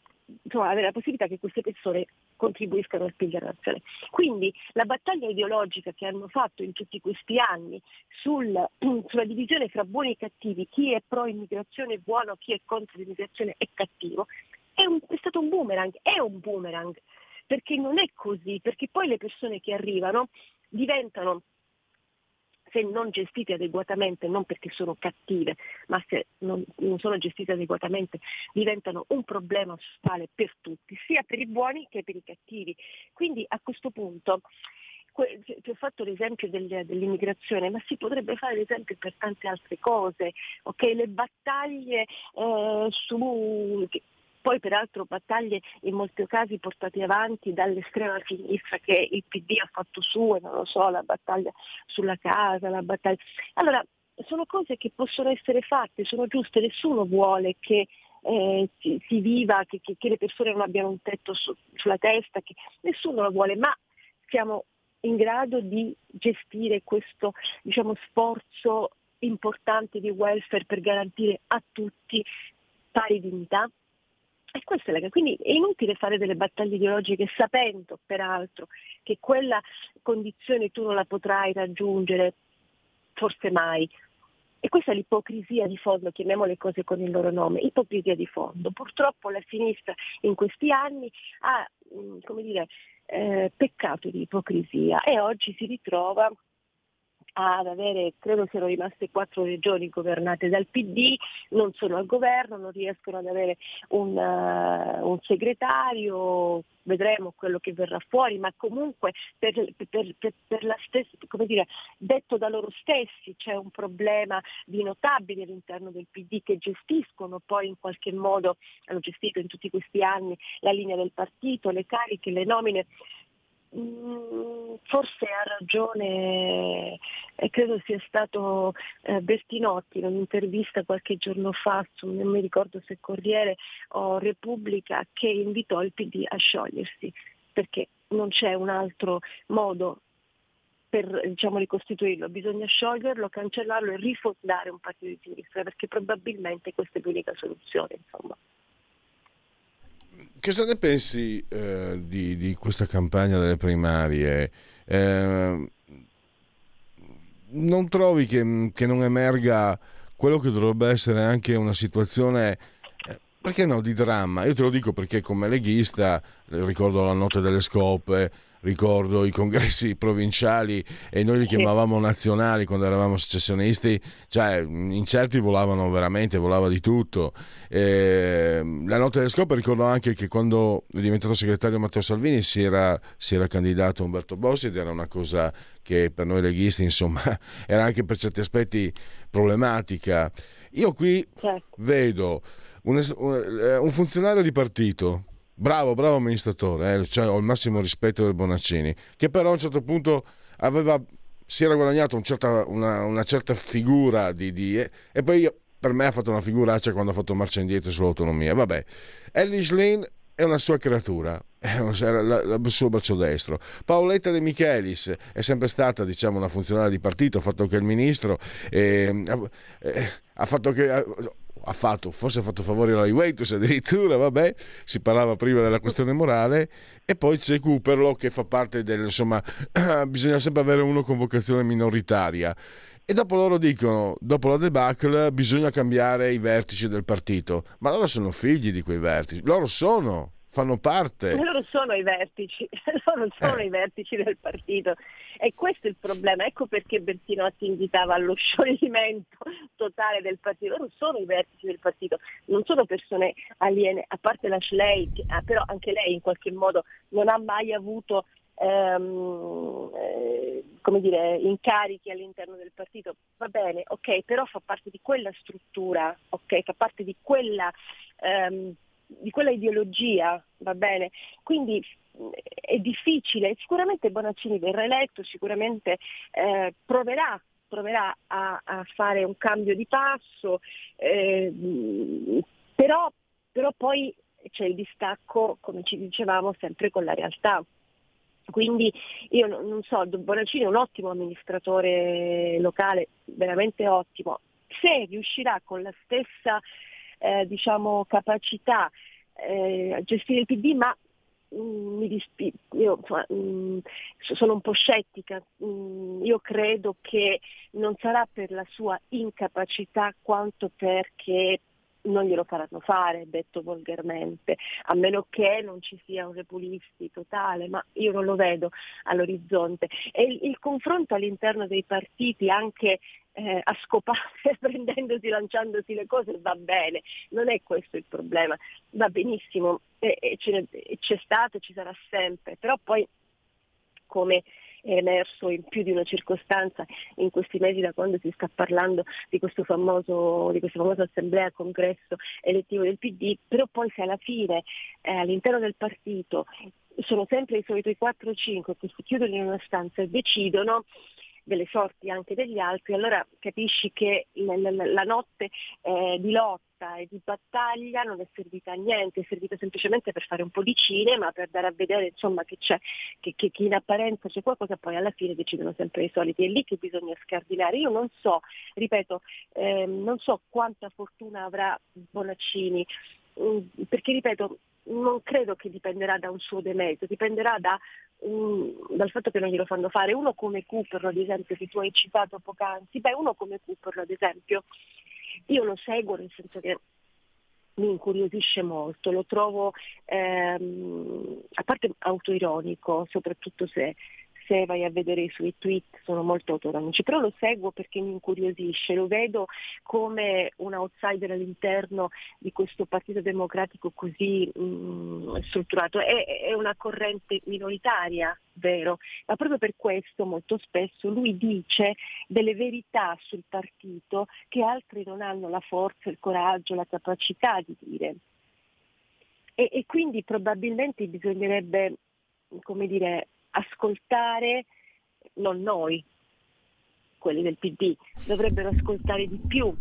Speaker 4: insomma, avere la possibilità che queste persone contribuiscano al PIL della nazione. Quindi la battaglia ideologica che hanno fatto in tutti questi anni sul, (clears throat) sulla divisione fra buoni e cattivi, chi è pro immigrazione è buono, chi è contro l'immigrazione è cattivo, è, un, è stato un boomerang, è un boomerang, perché non è così, perché poi le persone che arrivano diventano se non gestite adeguatamente, non perché sono cattive, ma se non, non sono gestite adeguatamente, diventano un problema sociale per tutti, sia per i buoni che per i cattivi. Quindi a questo punto ti ho fatto l'esempio dell'immigrazione, ma si potrebbe fare l'esempio per tante altre cose. Okay? Le battaglie eh, su, poi peraltro battaglie in molti casi portate avanti dall'estrema sinistra che il PD ha fatto sue, non lo so, la battaglia sulla casa, la battaglia... Allora, sono cose che possono essere fatte, sono giuste, nessuno vuole che eh, si, si, viva, che, che, che, le persone non abbiano un tetto su, sulla testa, che nessuno lo vuole, ma siamo in grado di gestire questo diciamo, sforzo importante di welfare per garantire a tutti pari dignità? E questa è la quindi è inutile fare delle battaglie ideologiche sapendo peraltro che quella condizione tu non la potrai raggiungere, forse mai. E questa è l'ipocrisia di fondo, chiamiamo le cose con il loro nome, ipocrisia di fondo. Purtroppo la sinistra in questi anni ha mm, come dire, eh, peccato di ipocrisia e oggi si ritrova ad avere, credo siano rimaste quattro regioni governate dal PD, non sono al governo, non riescono ad avere un, uh, un segretario, vedremo quello che verrà fuori, ma comunque per, per, per, per la stessa, come dire, detto da loro stessi c'è un problema di notabili all'interno del PD che gestiscono poi in qualche modo, hanno gestito in tutti questi anni la linea del partito, le cariche, le nomine forse ha ragione, credo sia stato eh, Bertinotti in un'intervista qualche giorno fa, su, non mi ricordo se Corriere o Repubblica, che invitò il PD a sciogliersi, perché non c'è un altro modo per diciamo, ricostituirlo, bisogna scioglierlo, cancellarlo e rifondare un partito di sinistra, perché probabilmente questa è l'unica soluzione. Insomma.
Speaker 1: Cosa ne pensi eh, di, di, questa campagna delle primarie? Eh, non trovi che, che, non emerga quello che dovrebbe essere anche una situazione, eh, perché no, di dramma? Io te lo dico perché come leghista ricordo la notte delle scope, ricordo i congressi (laughs) provinciali e noi li chiamavamo nazionali quando eravamo secessionisti, cioè in certi volavano veramente, volava di tutto. E, la notte del scopo ricordo anche che quando è diventato segretario Matteo Salvini si era, si era candidato Umberto Bossi ed era una cosa che per noi leghisti insomma (laughs) era anche per certi aspetti problematica. Io qui certo. vedo un, un, un funzionario di partito bravo, bravo amministratore, eh, cioè, ho il massimo rispetto del Bonaccini, che però a un certo punto aveva, si era guadagnato un certa, una, una, certa figura di, di eh, e poi io, per me ha fatto una figuraccia quando ha fatto marcia indietro sull'autonomia. Vabbè, Ellis Lane è una sua creatura, (laughs) è il suo braccio destro. Paoletta De Michelis è sempre stata diciamo, una funzionaria di partito, ha fatto che il ministro eh, eh, ha fatto che ha fatto, forse ha fatto favore alla Juventus addirittura, vabbè, si parlava prima della questione morale, e poi c'è Cooperlo che fa parte del, insomma, (clears throat) bisogna sempre avere uno con vocazione minoritaria. E dopo loro dicono, dopo la debacle bisogna cambiare i vertici del partito, ma loro sono figli di quei vertici, loro sono fanno parte.
Speaker 4: Loro sono i vertici, (laughs) loro sono eh. i vertici del partito e questo è il problema. Ecco perché Bertinotti invitava allo (laughs) scioglimento totale del partito. Loro sono i vertici del partito, non sono persone aliene, a parte la Schley, ah, però anche lei in qualche modo non ha mai avuto ehm, eh, come dire, incarichi all'interno del partito. Va bene, ok, però fa parte di quella struttura, ok, fa parte di quella ehm, di quella ideologia, va bene? Quindi è difficile, sicuramente Bonaccini verrà eletto, sicuramente eh, proverà, proverà a, a, fare un cambio di passo, eh, però, però poi c'è il distacco, come ci dicevamo, sempre con la realtà. Quindi io non so, Bonaccini è un ottimo amministratore locale, veramente ottimo. Se riuscirà con la stessa eh, diciamo, capacità eh, a gestire il PD, ma mm, mi dispi- io insomma, mh, mm, sono un po' scettica, mh, mm, io credo che non sarà per la sua incapacità quanto perché non glielo faranno fare, detto volgarmente, a meno che non ci sia un repulisti totale, ma io non lo vedo all'orizzonte. E il, il confronto all'interno dei partiti, anche eh, a scopare, (laughs) prendendosi, lanciandosi le cose, va bene, non è questo il problema, va benissimo, e, e c'è stato ci sarà sempre, però poi come è emerso in più di una circostanza in questi mesi da quando si sta parlando di, famoso, di questa famosa assemblea congresso elettivo del PD, però poi se alla fine eh, all'interno del partito sono sempre i soliti 4-5 che si chiudono in una stanza e decidono, delle sorti anche degli altri, allora capisci che la, notte eh, di lotta e di battaglia non è servita a niente, è servita semplicemente per fare un po' di cinema, per dare a vedere insomma, che, c'è, che, che, che in apparenza c'è qualcosa, poi alla fine decidono sempre i soliti. È lì che bisogna scardinare. Io non so, ripeto, eh, non so quanta fortuna avrà Bonaccini, mm, perché ripeto, non credo che dipenderà da un suo demerito, dipenderà da dal fatto che non glielo fanno fare. Uno come Cooper, ad esempio, che tu hai citato poc'anzi, beh, uno come Cooper, ad esempio, io lo seguo nel senso che mi incuriosisce molto, lo trovo ehm, a parte autoironico, soprattutto se se vai a vedere i suoi tweet sono molto autonomici, però lo seguo perché mi incuriosisce, lo vedo come un outsider all'interno di questo Partito Democratico così mh, mm, strutturato. È, è una corrente minoritaria, vero, ma proprio per questo molto spesso lui dice delle verità sul partito che altri non hanno la forza, il coraggio, la capacità di dire. E, e quindi probabilmente bisognerebbe come dire, ascoltare, non noi, quelli del PD, dovrebbero ascoltare di più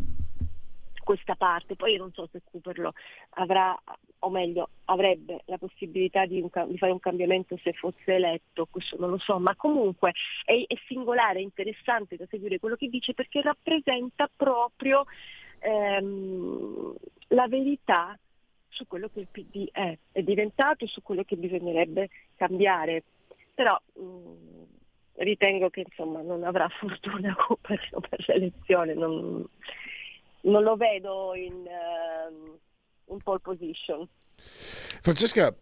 Speaker 4: questa parte. Poi io non so se Cooperlo avrà, o meglio, avrebbe la possibilità di, un, di, fare un cambiamento se fosse eletto, questo non lo so, ma comunque è, è singolare, è interessante da seguire quello che dice perché rappresenta proprio ehm, la verità su quello che il PD è, è diventato e su quello che bisognerebbe cambiare però mh, mm, ritengo che insomma, non avrà (laughs) fortuna per, per l'elezione, non, non, lo vedo in, uh, in pole position.
Speaker 1: Francesca,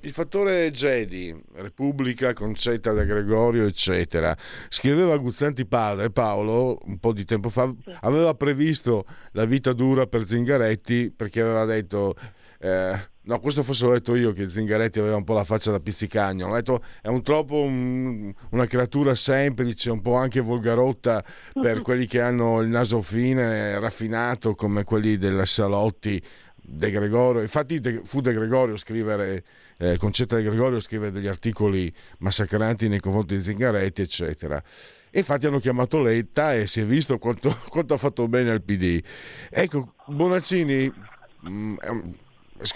Speaker 1: il fattore Jedi, Repubblica, Concetta da Gregorio, eccetera, scriveva Guzzanti padre, Paolo, un po' di tempo fa, aveva previsto la vita dura per Zingaretti perché aveva detto eh, no, questo forse l'ho detto io che Zingaretti aveva un po' la faccia da pizzicagno. Ho detto è un troppo un, una creatura semplice, un po' anche volgarotta per (laughs) quelli che hanno il naso fine, raffinato come quelli del Salotti De Gregorio, infatti fu De Gregorio scrivere, eh, Concetta De Gregorio scrivere degli articoli massacranti nei confronti di Zingaretti, eccetera. E infatti hanno chiamato Letta e si è visto quanto, (laughs) quanto ha fatto bene al PD. Ecco, Bonaccini mh, mm,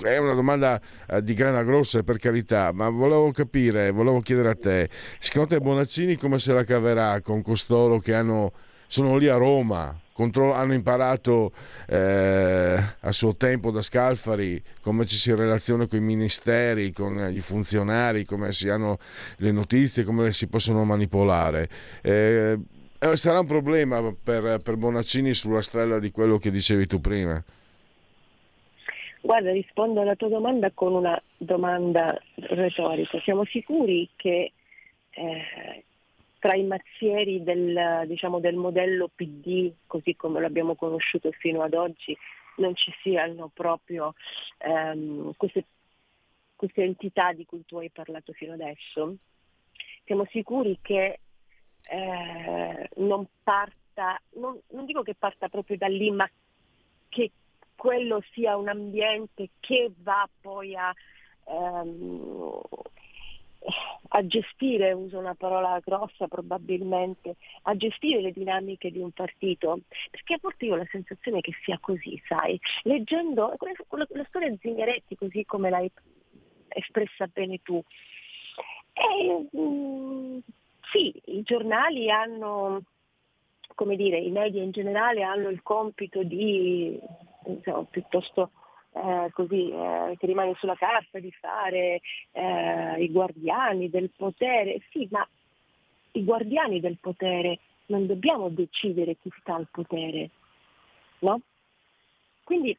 Speaker 1: è una domanda eh, di grana grossa per carità, ma volevo capire, volevo chiedere a te, secondo te Bonaccini come se la caverà con costoro che hanno, sono lì a Roma, contro, hanno imparato eh, a suo tempo da Scalfari come ci si relaziona con i ministeri, con i funzionari, come si hanno le notizie, come le si possono manipolare. Eh, eh sarà un problema per, per Bonaccini sulla strada di quello che dicevi tu prima?
Speaker 4: Guarda, rispondo alla tua domanda con una domanda retorica. Siamo sicuri che eh, tra i mazzieri del, diciamo, del modello PD, così come l'abbiamo conosciuto fino ad oggi, non ci siano proprio ehm, queste, queste entità di cui tu hai parlato fino adesso? Siamo sicuri che eh, non parta, non, non dico che parta proprio da lì, ma che quello sia un ambiente che va poi a, ehm, a gestire, uso una parola grossa probabilmente, a gestire le dinamiche di un partito, perché a volte io ho la sensazione che sia così, sai, leggendo la storia di Zingaretti così come l'hai espressa bene tu. E, mh, mm, sì, i giornali hanno, come dire, i media in generale hanno il compito di insomma, piuttosto eh, così eh, che rimane sulla carta di fare eh, i guardiani del potere. Sì, ma i guardiani del potere non dobbiamo decidere chi sta al potere, no? Quindi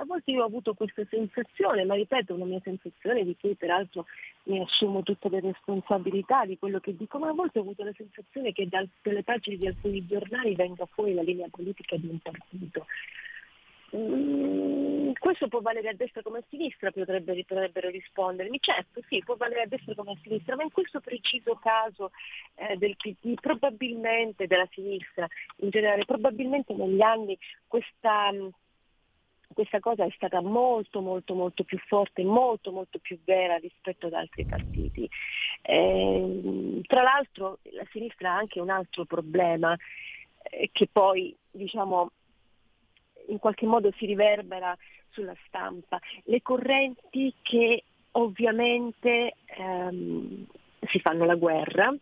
Speaker 4: a volte io ho avuto questa sensazione, ma ripeto, una mia sensazione di cui peraltro mi assumo tutte le responsabilità di quello che dico, ma a volte ho avuto la sensazione che dalle pagine di alcuni giornali venga fuori la linea politica di un partito. Mm, questo può valere a destra come a sinistra, potrebbe, potrebbero rispondermi. Certo, sì, può valere a destra come a sinistra, ma in questo preciso caso eh, del PD, probabilmente della sinistra in generale, probabilmente negli anni questa, mm, questa cosa è stata molto molto molto più forte, molto molto più vera rispetto ad altri partiti. Eh, tra l'altro la sinistra ha anche un altro problema eh, che poi diciamo in qualche modo si riverbera sulla stampa. Le correnti che ovviamente ehm, si fanno la guerra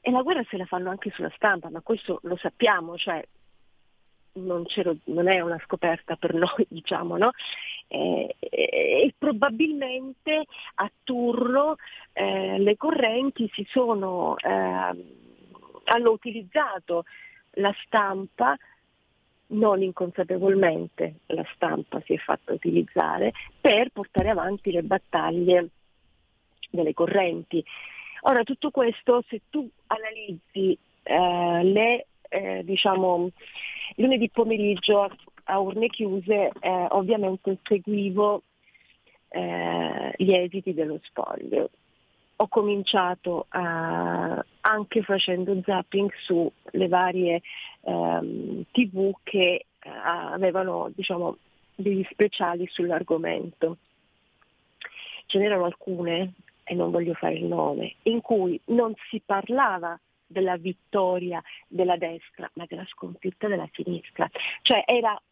Speaker 4: e la guerra se la fanno anche sulla stampa, ma questo lo sappiamo, cioè non, non è una scoperta per noi, (laughs) diciamo, no? E, e, probabilmente a turno eh, le correnti si sono, eh, hanno utilizzato la stampa non inconsapevolmente la stampa si è fatta utilizzare per portare avanti le battaglie delle correnti. Ora tutto questo se tu analizzi eh, le, eh, diciamo, lunedì pomeriggio a urne chiuse eh, ovviamente seguivo eh, gli esiti dello spoglio ho cominciato a, anche facendo zapping sulle varie ehm, tv che eh, avevano diciamo, degli speciali sull'argomento. Ce n'erano alcune, e non voglio fare il nome, in cui non si parlava della vittoria della destra, ma della sconfitta della sinistra. Cioè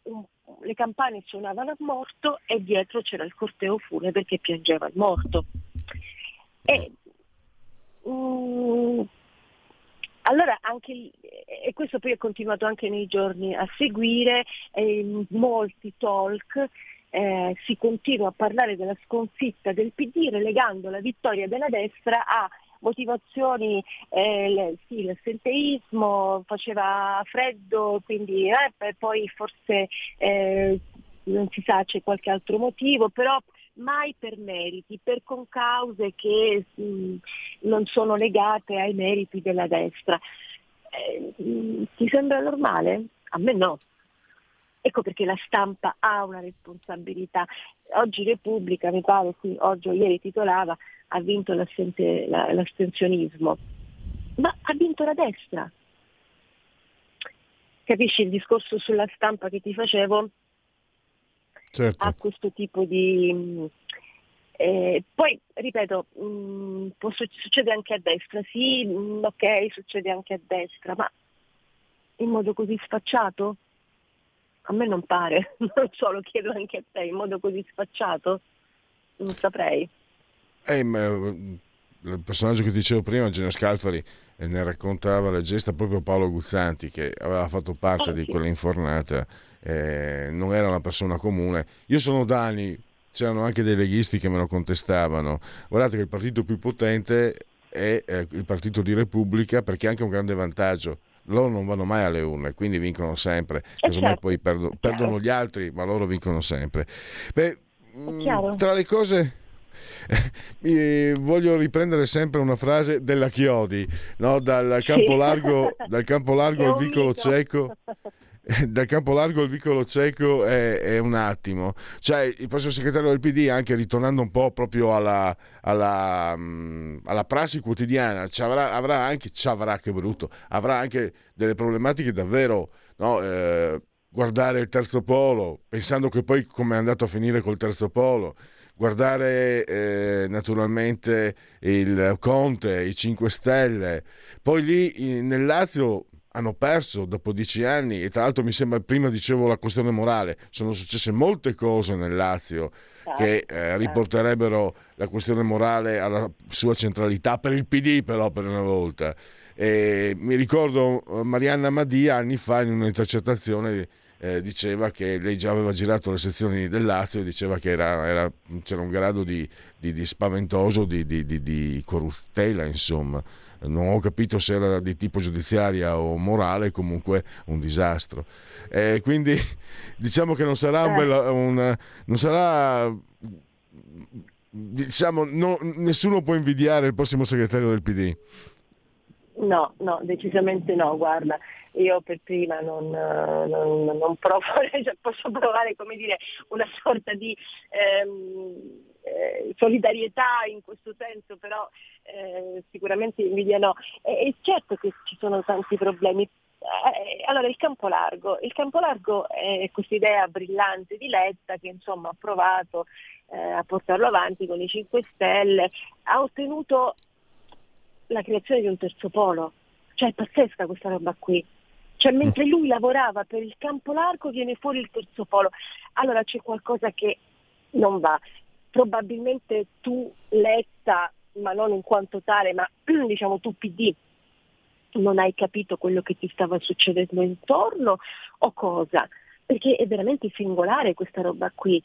Speaker 4: un, le campane suonavano a morto e dietro c'era il corteo funebre che piangeva il morto. E, um, allora anche, e questo poi è continuato anche nei giorni a seguire, in molti talk eh, si continua a parlare della sconfitta del PD relegando la vittoria della destra a motivazioni, eh, sì, l'assenteismo, faceva freddo, quindi eh, poi forse eh, non si sa c'è qualche altro motivo, però mai per meriti, per concause che mh, mm, non sono legate ai meriti della destra. Eh, mh, mm, ti sembra normale? A me no. Ecco perché la stampa ha una responsabilità. Oggi Repubblica, mi pare, sì, oggi o ieri titolava, ha vinto l'astensionismo. Ma ha vinto la destra. Capisci il discorso sulla stampa che ti facevo?
Speaker 1: Certo.
Speaker 4: a questo tipo di... Eh, poi, ripeto, mh, mm, può, succede anche a destra, sì, mh, mm, ok, succede anche a destra, ma in modo così sfacciato? A me non pare, (laughs) non so, lo chiedo anche a te, in modo così sfacciato? Non saprei.
Speaker 1: Eh, ma, il personaggio che dicevo prima, Gino Scalfari, eh, ne raccontava la gesta proprio Paolo Guzzanti, che aveva fatto parte oh, di sì. quella infornata, eh, non era una persona comune. Io sono da anni, c'erano anche dei leghisti che me lo contestavano. Guardate che il partito più potente è eh, il partito di Repubblica perché ha anche un grande vantaggio loro non vanno mai alle urne, quindi vincono sempre. Casomai certo. poi perdo, perdono gli altri, ma loro vincono sempre. Beh, mm, tra le cose. (laughs) Eh, voglio riprendere sempre una frase della Chiodi, no? dal campo largo, (laughs) dal campo largo al vicolo cieco. (laughs) (laughs) dal campo largo al vicolo cieco è, è, un attimo. Cioè, il prossimo segretario del PD, anche ritornando un po' proprio alla, alla, mm, alla prassi quotidiana, avrà, avrà anche, avrà che brutto, avrà anche delle problematiche davvero, no? eh, guardare il terzo polo, pensando che poi come è andato a finire col terzo polo, guardare eh, naturalmente il Conte, i 5 Stelle, poi lì nel Lazio hanno perso dopo dieci anni e tra l'altro mi sembra, prima dicevo la questione morale, sono successe molte cose nel Lazio certo, che eh, certo. riporterebbero la questione morale alla sua centralità per il PD però per una volta. E mi ricordo eh, Marianna Madia anni fa in un'intercettazione eh, diceva che lei già aveva girato le sezioni del Lazio e diceva che era, era, c'era un grado di, di, di spaventoso di, di corruttela insomma non ho capito se era di tipo giudiziaria o morale, comunque un disastro. Eh, quindi (laughs) diciamo che non sarà un, bel, un non sarà diciamo no, nessuno può invidiare il prossimo segretario del PD.
Speaker 4: No, no, decisamente no, guarda, io per prima non, non, non provo, (laughs) cioè posso provare come dire una sorta di ehm, eh, solidarietà in questo senso, però eh, sicuramente invidia no. E, e, certo che ci sono tanti problemi. Eh, allora il campo largo, il campo largo è questa idea brillante di Letta che insomma ha provato eh, a portarlo avanti con i 5 Stelle, ha ottenuto la creazione di un terzo polo, cioè è pazzesca questa roba qui. Cioè mentre mm. lui lavorava per il campo largo viene fuori il terzo polo. Allora c'è qualcosa che non va probabilmente tu Letta, ma non in quanto tale, ma (clears throat) diciamo tu PD, non hai capito quello che ti stava succedendo intorno o cosa? Perché è veramente singolare questa roba qui.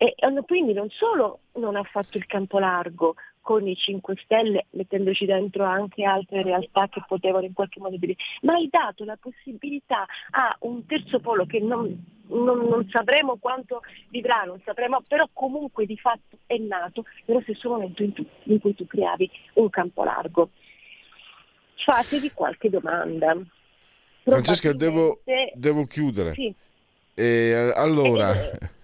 Speaker 4: E quindi non solo non ha fatto il campo largo, con i 5 Stelle, mettendoci dentro anche altre realtà che potevano in qualche modo dire, ma hai dato la possibilità a un terzo polo che non, non, non sapremo quanto vivrà, non sapremo, però comunque di fatto è nato nello stesso momento in, tu, in cui tu creavi un campo largo. Fatevi qualche domanda.
Speaker 1: Francesca, devo, devo chiudere. Sì. E, allora... Eh,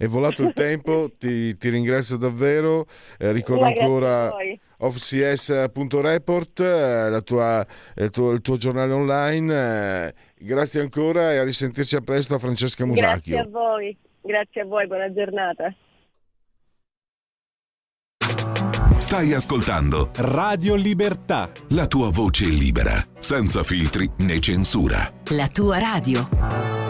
Speaker 1: è volato il tempo, (laughs) ti, ti ringrazio davvero, eh, ricordo ancora offcs.report, eh, tua, il, tuo, il, tuo, giornale online, eh, grazie ancora e a risentirci a presto a Francesca Musacchio.
Speaker 4: Grazie a voi, grazie a voi, buona giornata.
Speaker 5: Stai ascoltando
Speaker 3: Radio Libertà.
Speaker 5: La tua voce libera, senza filtri né censura.
Speaker 6: La tua radio.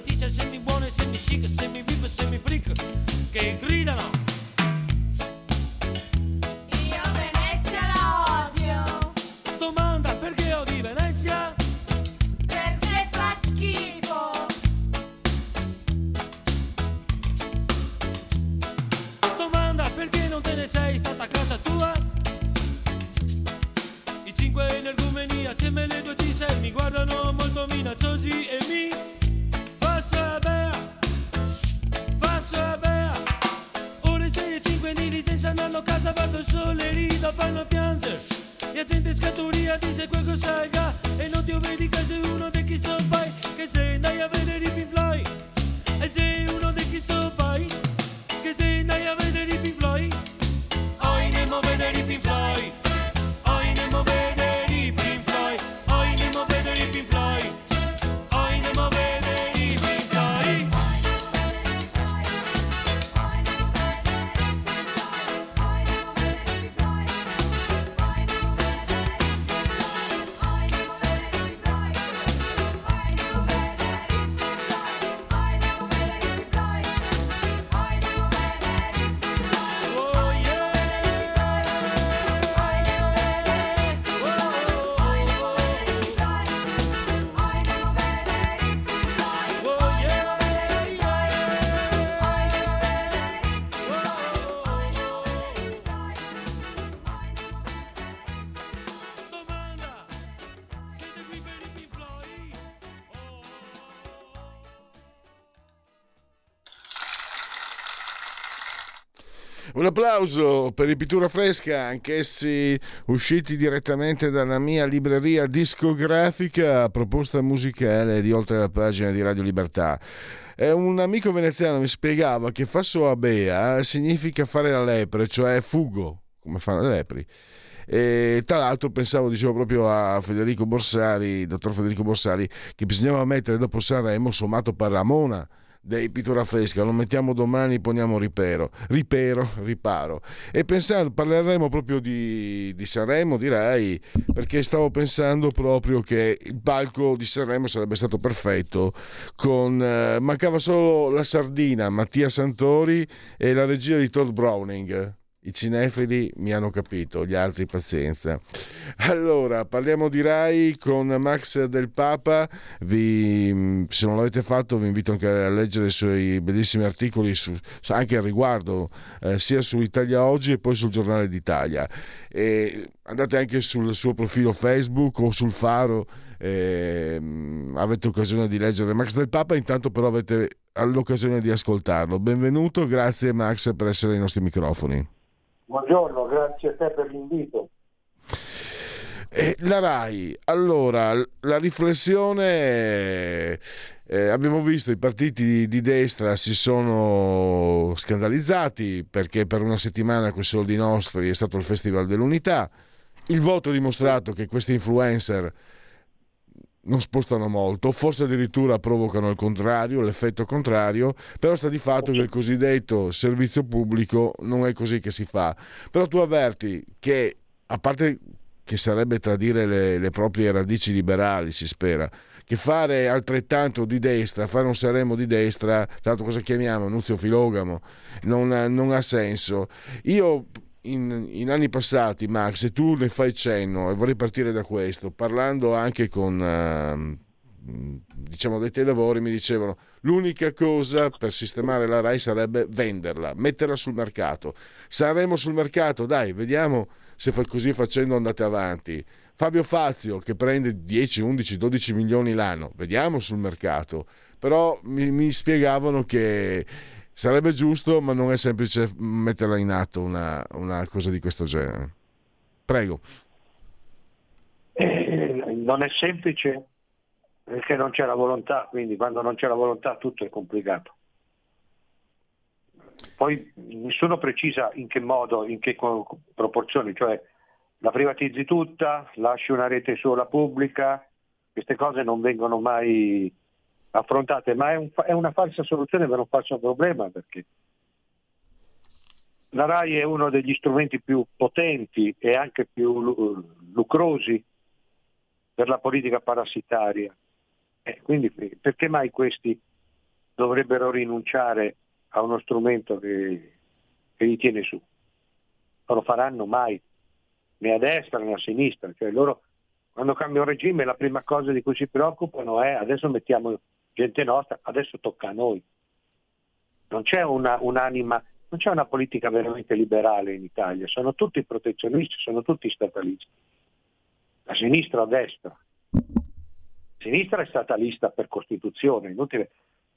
Speaker 7: 地下
Speaker 8: 生
Speaker 1: 命。Applauso per i Pittura Fresca, anch'essi usciti direttamente dalla mia libreria discografica, proposta musicale di oltre la pagina di Radio Libertà. Eh, un amico veneziano mi spiegava che fasso abea significa fare la lepre, cioè fugo, come fanno le lepri. E tra l'altro pensavo, dicevo proprio a Federico Borsari, dottor Federico Borsari, che bisognava mettere dopo Sanremo sommato per Ramona dei pittura fresca, lo mettiamo domani, poniamo ripero, ripero, riparo. E pensando, parleremo proprio di, di, Sanremo, direi, perché stavo pensando proprio che il palco di Sanremo sarebbe stato perfetto, con, eh, mancava solo la sardina, Mattia Santori e la regia di Todd Browning. I cinefili mi hanno capito, gli altri pazienza. Allora, parliamo di Rai con Max del Papa. Vi, se non l'avete fatto, vi invito anche a leggere i suoi bellissimi articoli su, anche al riguardo, eh, sia su Italia Oggi e poi sul Giornale d'Italia. E andate anche sul suo profilo Facebook o sul Faro. Eh, avete occasione di leggere Max del Papa, intanto però avete l'occasione di ascoltarlo. Benvenuto, grazie Max per essere ai nostri microfoni.
Speaker 9: Buongiorno, grazie a te per l'invito.
Speaker 1: Eh, la RAI, allora, la riflessione, eh, abbiamo visto i partiti di, di, destra si sono scandalizzati perché per una settimana con i soldi nostri è stato il Festival dell'Unità, il voto ha dimostrato che questi influencer non spostano molto, forse addirittura provocano il contrario, l'effetto contrario, però sta di fatto che il cosiddetto servizio pubblico non è così che si fa. Però tu avverti che, a parte che sarebbe tradire le, le proprie radici liberali, si spera, che fare altrettanto di destra, fare un Sanremo di destra, tanto cosa chiamiamo, Nuzio Filogamo, non, non ha senso. Io in, in, anni passati, Max, e tu ne fai cenno, e vorrei partire da questo, parlando anche con uh, diciamo dei lavori, mi dicevano l'unica cosa per sistemare la RAI sarebbe venderla, metterla sul mercato. Saremo sul mercato, dai, vediamo se così facendo andate avanti. Fabio Fazio che prende 10, 11, 12 milioni l'anno, vediamo sul mercato. Però mi, mi spiegavano che Sarebbe giusto, ma non è semplice metterla in atto una, una cosa di questo genere. Prego.
Speaker 9: Eh, non è semplice perché non c'è la volontà, quindi quando non c'è la volontà tutto è complicato. Poi nessuno precisa in che modo, in che proporzioni, cioè la privatizzi tutta, lasci una rete sola pubblica, queste cose non vengono mai affrontate, ma è, un, è una falsa soluzione per un falso problema perché la RAI è uno degli strumenti più potenti e anche più lucrosi per la politica parassitaria. Eh, quindi perché mai questi dovrebbero rinunciare a uno strumento che, che li tiene su? Non lo faranno mai, né a destra né a sinistra. Cioè loro quando cambia un regime la prima cosa di cui si preoccupano è adesso mettiamo gente nostra, adesso tocca a noi. Non c'è una, un'anima, non c'è una politica veramente liberale in Italia, sono tutti protezionisti, sono tutti statalisti. A sinistra a destra. A sinistra è statalista per Costituzione, inutile.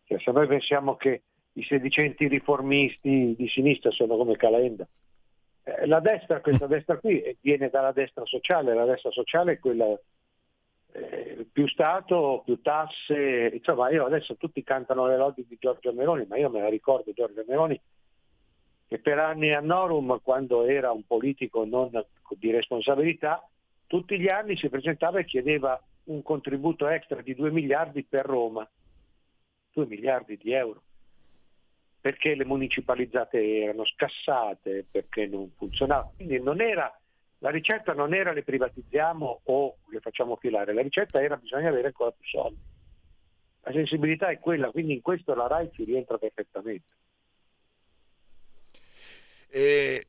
Speaker 9: Cioè, se noi pensiamo che i sedicenti riformisti di sinistra sono come Calenda, eh, la destra, questa destra qui, viene dalla destra sociale, la destra sociale è quella eh, più Stato, più tasse, insomma io adesso tutti cantano le lodi di Giorgio Meloni, ma io me la ricordo Giorgio Meloni che per anni a Norum, quando era un politico non di responsabilità, tutti gli anni si presentava e chiedeva un contributo extra di 2 miliardi per Roma, 2 miliardi di euro, perché le municipalizzate erano scassate, perché non funzionava. Quindi non era la ricetta non era le privatizziamo o le facciamo filare, la ricetta era bisogna avere ancora più soldi. La sensibilità è quella, quindi in questo la RAI ci rientra perfettamente.
Speaker 1: E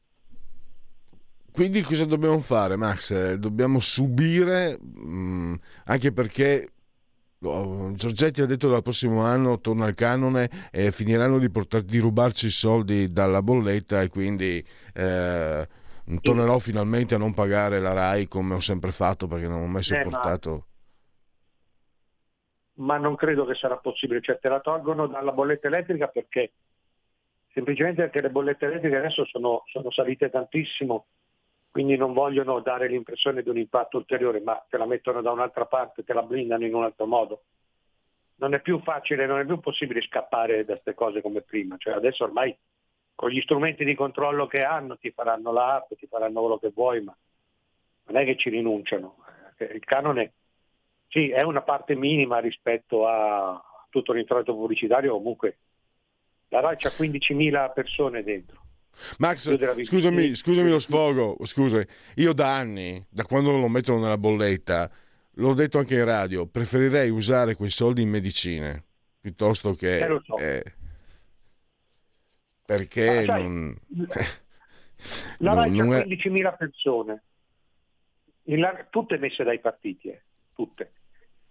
Speaker 1: quindi cosa dobbiamo fare, Max? Dobbiamo subire, mm, anche perché oh, Giorgetti ha detto che dal prossimo anno torna al canone e finiranno di, portar, di rubarci i soldi dalla bolletta e quindi... Eh, tornerò finalmente a non pagare la RAI come ho sempre fatto perché non ho mai sopportato.
Speaker 9: Eh, ma... ma... non credo che sarà possibile, cioè te la tolgono dalla bolletta elettrica perché semplicemente perché le bollette elettriche adesso sono, sono salite tantissimo, quindi non vogliono dare l'impressione di un impatto ulteriore, ma te la mettono da un'altra parte, te la blindano in un altro modo. Non è più facile, non è più possibile scappare da queste cose come prima. Cioè adesso ormai con gli strumenti di controllo che hanno ti faranno l'app, ti faranno quello che vuoi, ma non è che ci rinunciano. Il canone sì, è una parte minima rispetto a tutto l'introito pubblicitario, comunque la RAI c'ha 15.000 persone dentro.
Speaker 1: Max, scusami, scusami lo sfogo, scusa, io da anni, da quando lo mettono nella bolletta, l'ho detto anche in radio, preferirei usare quei soldi in medicine piuttosto che...
Speaker 9: Eh, lo so.
Speaker 1: eh, perché
Speaker 9: sai,
Speaker 1: non... (laughs)
Speaker 9: La RAI
Speaker 1: non è-
Speaker 9: 15.000 persone, la- tutte messe dai partiti, eh, tutte.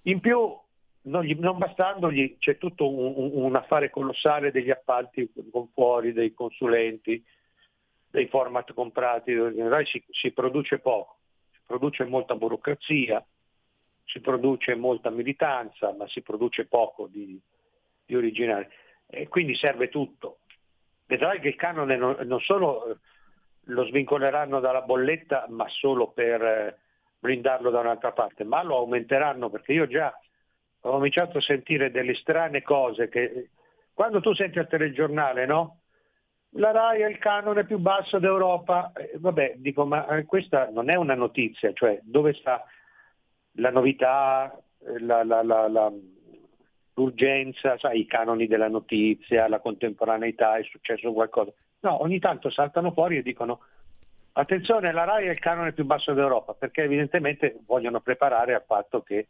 Speaker 9: In più, non, gli- non bastandogli, c'è tutto un, un- un affare colossale degli appalti con fuori, dei consulenti, dei format comprati. In RAI si, si produce poco, si produce molta burocrazia, si produce molta militanza, ma si produce poco di, di originale. E quindi serve tutto. Vedrai che il canone non, non solo eh, lo svincoleranno dalla bolletta, ma solo per eh, blindarlo da un'altra parte, ma lo aumenteranno perché io già ho cominciato a sentire delle strane cose che quando tu senti al telegiornale, no? La RAI è il canone più basso d'Europa, Eh, vabbè, dico, ma eh, questa non è una notizia, cioè dove sta la novità, la- la- la- l'urgenza, sai, i canoni della notizia, la contemporaneità, è successo qualcosa. No, ogni tanto saltano fuori e dicono attenzione, la RAI è il canone più basso d'Europa, perché evidentemente vogliono preparare al fatto che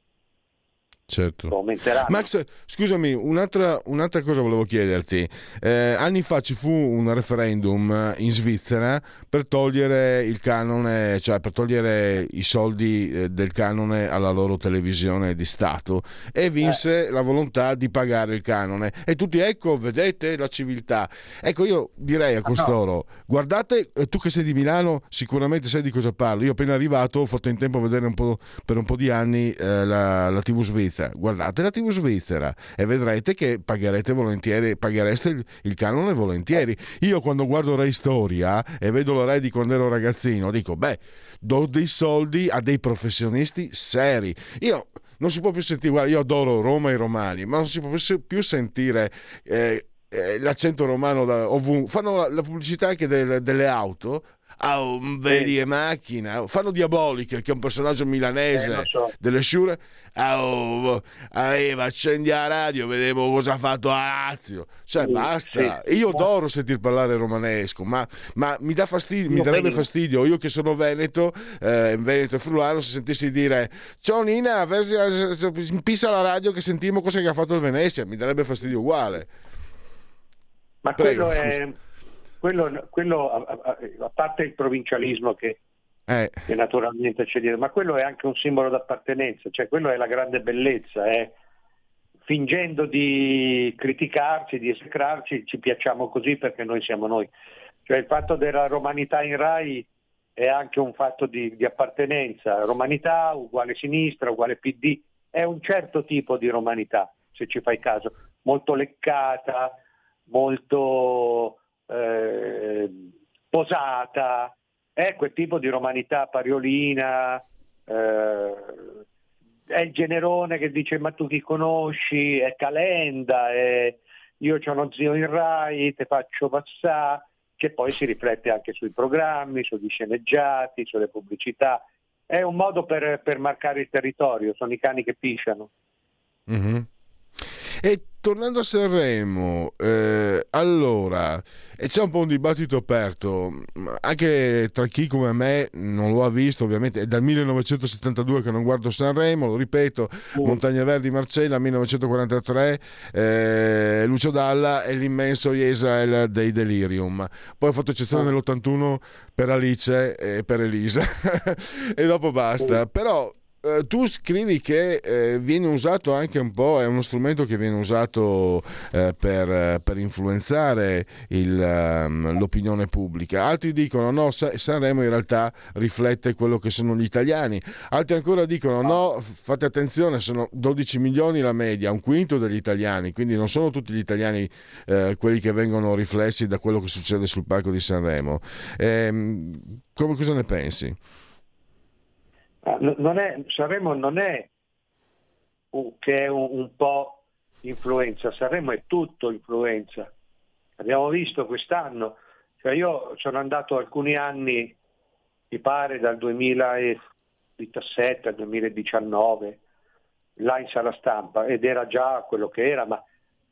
Speaker 1: Certo.
Speaker 9: aumenteranno.
Speaker 1: Max, scusami, un'altra, un'altra cosa volevo chiederti. Eh, anni fa ci fu un referendum eh, in Svizzera per togliere il canone, cioè per togliere i soldi eh, del canone alla loro televisione di Stato e vinse la volontà di pagare il canone. E tutti, ecco, vedete la civiltà. Ecco, io direi a costoro, guardate, eh, tu che sei di Milano sicuramente sai di cosa parlo. Io appena arrivato ho fatto in tempo a vedere un po', per un po' di anni eh, la, la TV svizzera. Guardate la TV svizzera e vedrete che pagherete volentieri, paghereste il, il canone volentieri. Io quando guardo Rai Storia e vedo la Rai di quando ero ragazzino, dico, beh, do dei soldi a dei professionisti seri. Io non si può più sentire, guarda, io adoro Roma e i romani, ma non si può più- più sentire eh, eh, l'accento romano da ovunque. Fanno la, la pubblicità anche del- delle auto. Ah, vedi e macchina, fanno Diabolica che è un personaggio milanese
Speaker 9: Eh, so.
Speaker 1: delle sciure. Ah, oh, Eva, accendi la radio, vedremo cosa ha fatto a Lazio. Cioè,
Speaker 9: Sì,
Speaker 1: basta.
Speaker 9: sì.
Speaker 1: Io adoro sentir parlare romanesco, ma, ma mi dà fastidio, mi darebbe
Speaker 9: prima.
Speaker 1: fastidio. Io che sono veneto, eh, veneto e friulano, se sentissi dire Ciao Nina, pisa la radio che sentiamo cosa che ha fatto il Venezia, mi darebbe fastidio uguale.
Speaker 9: Ma
Speaker 1: Prego,
Speaker 9: quello
Speaker 1: scusa.
Speaker 9: è quello, quello a, a- a parte il provincialismo che,
Speaker 1: Eh,
Speaker 9: che naturalmente c'è dietro, ma quello è anche un simbolo d'appartenenza, cioè quello è la grande bellezza, è fingendo di criticarci, di esecrarci, ci piacciamo così perché noi siamo noi. Cioè il fatto della romanità in Rai è anche un fatto di, di appartenenza, romanità uguale sinistra, uguale PD, è un certo tipo di romanità, se ci fai caso, molto leccata, molto eh, posata, è quel tipo di romanità pariolina, eh, è il generone che dice ma tu chi conosci, è Calenda, è io ho uno zio in Rai, te faccio passare, che poi si riflette anche sui programmi, sugli sceneggiati, sulle pubblicità. È un modo per, per marcare il territorio, sono i cani che pisciano.
Speaker 1: mhm. E tornando a Sanremo, eh, allora, c'è un po' un dibattito aperto, ma anche tra chi come me non lo ha visto, ovviamente è dal 1972 che non guardo Sanremo, lo ripeto, Montagna Verdi Marcella 1943, eh, Lucio Dalla e l'immenso Israel dei Delirium. Poi ho fatto eccezione nell'81 per Alice e per Elisa (laughs) e dopo basta. Però eh, tu scrivi che eh, viene usato anche un po', è uno strumento che viene usato eh, per, per, influenzare il, um, l'opinione pubblica. Altri dicono no, Sanremo in realtà riflette quello che sono gli italiani. Altri ancora dicono no, fate attenzione, sono 12 milioni la media, un quinto degli italiani, quindi non sono tutti gli italiani eh, quelli che vengono riflessi da quello che succede sul palco di Sanremo. Ehm, come, cosa ne pensi?
Speaker 9: Ah, non è, Sanremo non è che è un, un po' influenza, Sanremo è tutto influenza. Abbiamo visto quest'anno, cioè io sono andato alcuni anni, mi pare dal 2017 al 2019, là in sala stampa ed era già quello che era, ma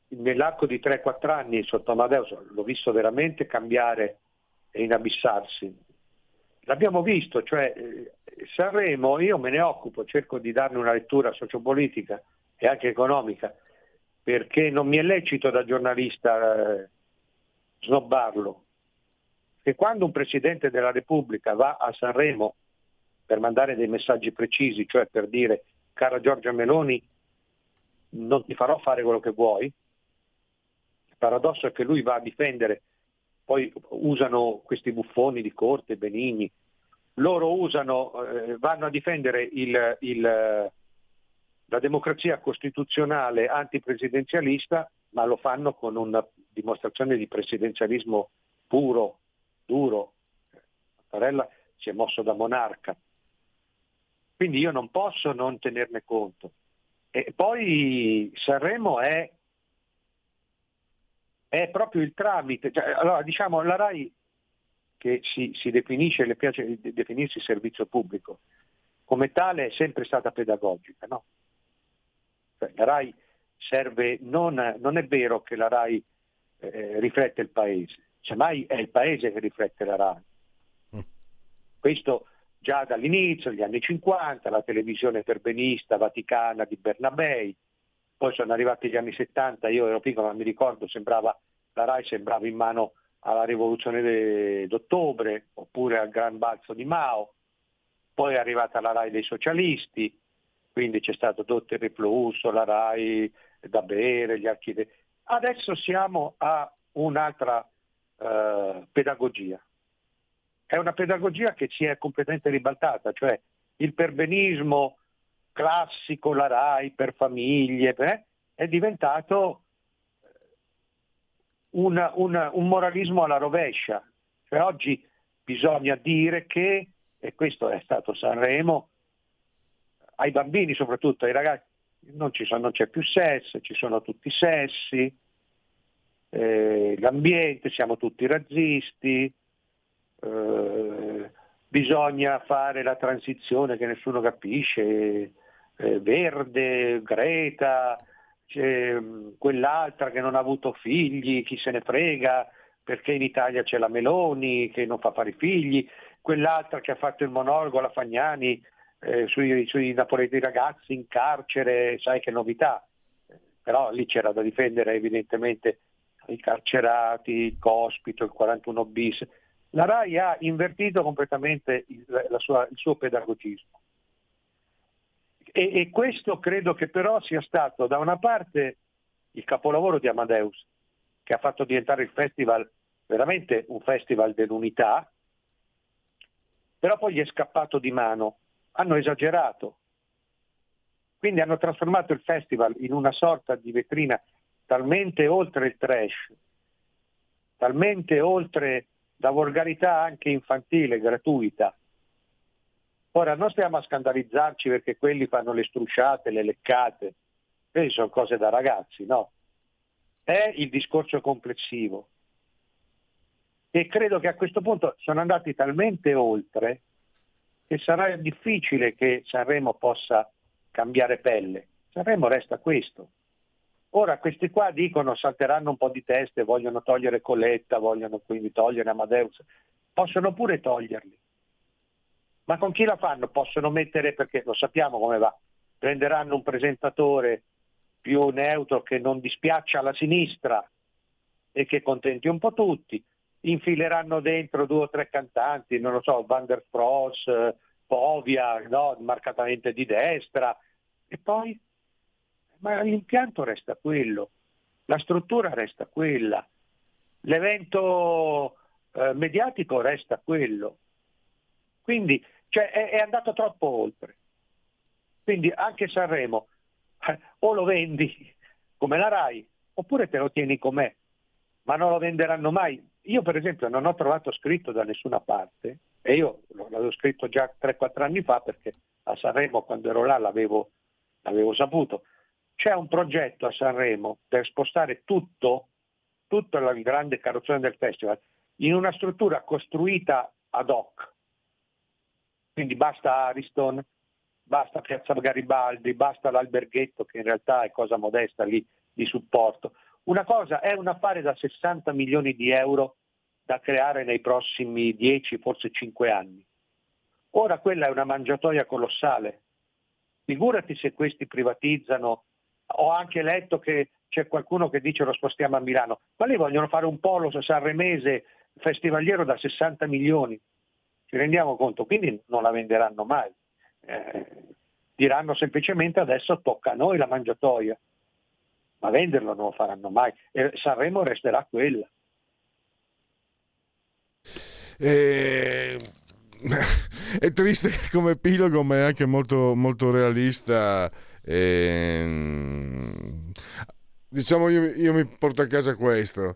Speaker 9: nell'arco di 3-4 anni sotto Amadeus l'ho visto veramente cambiare e inabissarsi. L'abbiamo visto, cioè eh, Sanremo io me ne occupo, cerco di darne una lettura sociopolitica e anche economica, perché non mi è lecito da giornalista eh, snobbarlo. Che quando un Presidente della Repubblica va a Sanremo per mandare dei messaggi precisi, cioè per dire cara Giorgia Meloni non ti farò fare quello che vuoi, il paradosso è che lui va a difendere, poi usano questi buffoni di corte, Benigni, loro usano, eh, vanno a difendere il, il, la democrazia costituzionale antipresidenzialista, ma lo fanno con una dimostrazione di presidenzialismo puro, duro. Mattarella si è mosso da monarca. Quindi io non posso non tenerne conto. E poi Sanremo è, è proprio il tramite. Cioè, allora, diciamo, la RAI che si, si definisce, le piace definirsi servizio pubblico, come tale è sempre stata pedagogica. No? Cioè, la RAI serve, non, non, è vero che la RAI eh, riflette il paese, semmai è il paese che riflette la RAI. Mm. Questo già dall'inizio, negli anni 50, la televisione perbenista vaticana di Bernabei, poi sono arrivati gli anni 70, io ero piccolo ma mi ricordo, sembrava, la RAI sembrava in mano alla rivoluzione d'ottobre oppure al gran balzo di Mao, poi è arrivata la RAI dei socialisti, quindi c'è stato tutto il riflusso, la RAI da bere, gli archivi. Adesso siamo a un'altra eh, pedagogia. È una pedagogia che si è completamente ribaltata, cioè il perbenismo classico, la RAI per famiglie, eh, è diventato una, una, un moralismo alla rovescia. Cioè, oggi bisogna dire che, e questo è stato Sanremo, ai bambini soprattutto, ai ragazzi, non, sono, non c'è più sesso, ci sono tutti i sessi, eh, l'ambiente, siamo tutti razzisti, eh, bisogna fare la transizione che nessuno capisce, eh, verde, Greta, c'è mm, quell'altra che non ha avuto figli, chi se ne frega, perché in Italia c'è la Meloni che non fa fare figli, quell'altra che ha fatto il monologo, la Fagnani, eh, sui, sui napoletani ragazzi in carcere, sai che novità. Però lì c'era da difendere evidentemente i carcerati, il cospito, il 41 bis. La RAI ha invertito completamente il, sua, il suo pedagogismo. E, e questo credo che però sia stato da una parte il capolavoro di Amadeus, che ha fatto diventare il festival veramente un festival dell'unità, però poi gli è scappato di mano, hanno esagerato, quindi hanno trasformato il festival in una sorta di vetrina talmente oltre il trash, talmente oltre la volgarità anche infantile, gratuita, Ora non stiamo a scandalizzarci perché quelli fanno le strusciate, le leccate, queste sono cose da ragazzi, no? È il discorso complessivo. E credo che a questo punto sono andati talmente oltre che sarà difficile che Sanremo possa cambiare pelle. Sanremo resta questo. Ora questi qua dicono salteranno un po' di teste, vogliono togliere Coletta, vogliono quindi togliere Amadeus. Possono pure toglierli ma con chi la fanno? Possono mettere, perché lo sappiamo come va, prenderanno un presentatore più neutro che non dispiaccia alla sinistra e che contenti un po' tutti, infileranno dentro due o tre cantanti, non lo so, Van der Frost, Povia, no? marcatamente di destra, e poi ma l'impianto resta quello, la struttura resta quella, l'evento eh, mediatico resta quello. Quindi cioè, è, è, andato troppo oltre. Quindi anche Sanremo eh, o lo vendi come la RAI oppure te lo tieni com'è, ma non lo venderanno mai. Io per esempio non ho trovato scritto da nessuna parte, e io l'avevo scritto già 3-4 anni fa perché a Sanremo quando ero là l'avevo, l'avevo saputo, c'è un progetto a Sanremo per spostare tutto, tutto il grande carrozzone del festival, in una struttura costruita ad hoc. Quindi basta Ariston, basta Piazza Garibaldi, basta l'alberghetto che in realtà è cosa modesta lì di supporto. Una cosa è un affare da 60 milioni di euro da creare nei prossimi 10, forse 5 anni. Ora quella è una mangiatoia colossale. Figurati se questi privatizzano ho anche letto che c'è qualcuno che dice lo spostiamo a Milano, ma lì vogliono fare un polo sanremese festivaliero da 60 milioni, ci rendiamo conto, quindi non la venderanno mai. Eh, diranno semplicemente adesso tocca a noi la mangiatoia, ma venderlo non lo faranno mai e Sanremo resterà quella.
Speaker 1: Eh, (laughs) è triste come epilogo, ma è anche molto, molto realista Ehm, diciamo io, io, mi porto a casa questo.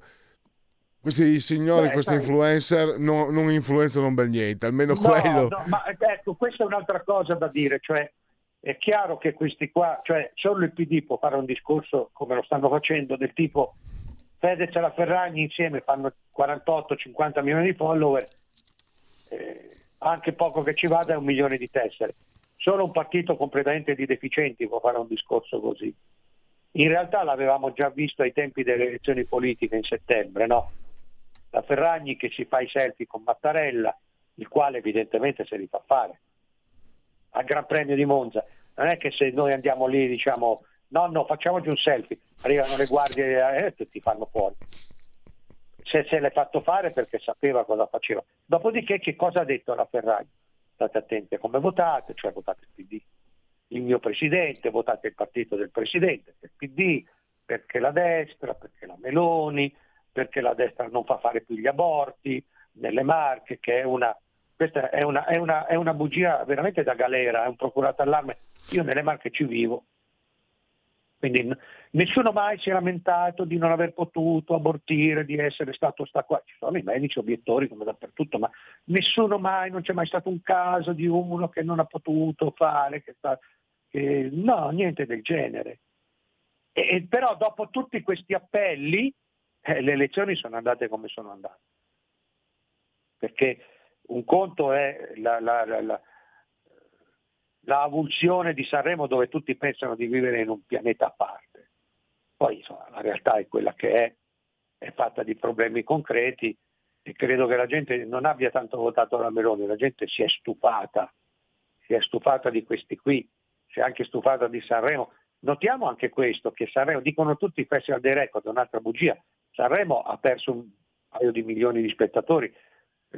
Speaker 1: Questi signori, Beh, questi sai, influencer no, non influenzano un bel niente, almeno
Speaker 9: no,
Speaker 1: quello.
Speaker 9: No, ma ecco, questa è un'altra cosa da dire, cioè è chiaro che questi qua, cioè solo il PD può fare un discorso come lo stanno facendo del tipo Fedez e la Ferragni insieme fanno 48-50 milioni di follower, eh, anche poco che ci vada è un milione di tessere. Solo un partito completamente di deficienti può fare un discorso così. In realtà l'avevamo già visto ai tempi delle elezioni politiche in settembre, no? La Ferragni che si fa i selfie con Mattarella, il quale evidentemente se li fa fare. Al Gran Premio di Monza. Non è che se noi andiamo lì e diciamo no, no, facciamoci un selfie, arrivano le guardie e ti fanno fuori. Se se l'è fatto fare perché sapeva cosa faceva. Dopodiché che cosa ha detto la Ferragni? state attenti a come votate, cioè votate il PD. Il mio presidente, votate il partito del presidente, il PD, perché la destra, perché la Meloni, perché la destra non fa fare più gli aborti, nelle marche, che è una, questa è una, è una, è una bugia veramente da galera, è un procurato allarme. Io nelle marche ci vivo, quindi nessuno mai si è lamentato di non aver potuto abortire, di essere stato sta qua. Ci sono i medici obiettori come dappertutto, ma nessuno mai, non c'è mai stato un caso di uno che non ha potuto fare, che sta, che, no, niente del genere. E, però dopo tutti questi appelli eh, le elezioni sono andate come sono andate. Perché un conto è la, la, la, la avulsione di Sanremo dove tutti pensano di vivere in un pianeta a parte. Poi insomma, la realtà è quella che è, è fatta di problemi concreti e credo che la gente non abbia tanto votato la Meloni, la gente si è stufata, si è stufata di questi qui, si è anche stufata di Sanremo. Notiamo anche questo, che Sanremo, dicono tutti i festival dei record, un'altra bugia, Sanremo ha perso un paio di milioni di spettatori,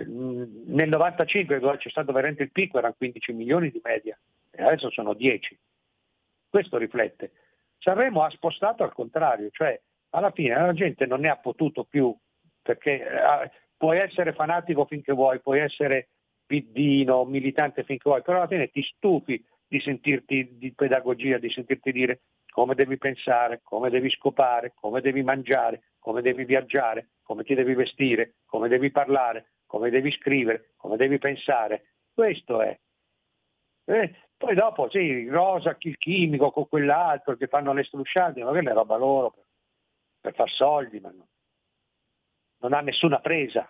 Speaker 9: nel 95 dove c'è stato veramente il picco erano 15 milioni di media e adesso sono 10. Questo riflette. Sanremo ha spostato al contrario, cioè alla fine la gente non ne ha potuto più, perché eh, puoi essere fanatico finché vuoi, puoi essere piddino, militante finché vuoi, però alla fine ti stufi di sentirti di pedagogia, di sentirti dire come devi pensare, come devi scopare, come devi mangiare, come devi viaggiare, come ti devi vestire, come devi parlare, come devi scrivere, come devi pensare. Questo è. Eh, poi dopo sì, Rosa, il chimico con quell'altro che fanno le strusciate, ma quella è roba loro per, per far soldi, ma no. non ha nessuna presa.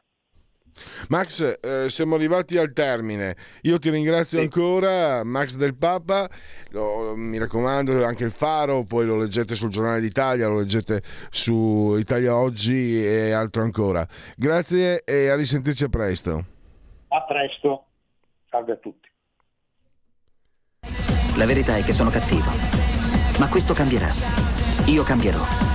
Speaker 1: Max, eh, siamo arrivati al termine. Io ti ringrazio sì. ancora, Max del Papa. Lo, mi raccomando, anche il Faro, poi lo leggete sul giornale d'Italia, lo leggete su Italia Oggi e altro ancora. Grazie e a risentirci a presto.
Speaker 9: A presto. Salve a tutti.
Speaker 10: La verità è che sono cattivo. Ma questo cambierà. Io cambierò.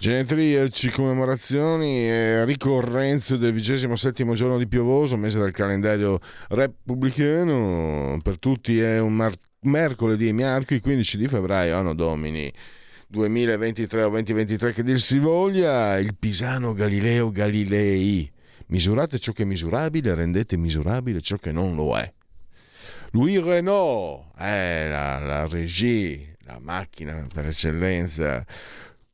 Speaker 1: Genetriaci, commemorazioni e ricorrenze del vigesimo settimo giorno di piovoso, mese del calendario repubblicano. Per tutti è un mar- mercoledì miarco, il 15 di febbraio, anno domini 2023 o 2023 che dir si voglia, il Pisano Galileo Galilei. Misurate ciò che è misurabile, rendete misurabile ciò che non lo è. Louis Renault, eh, la, la regie, la macchina per eccellenza.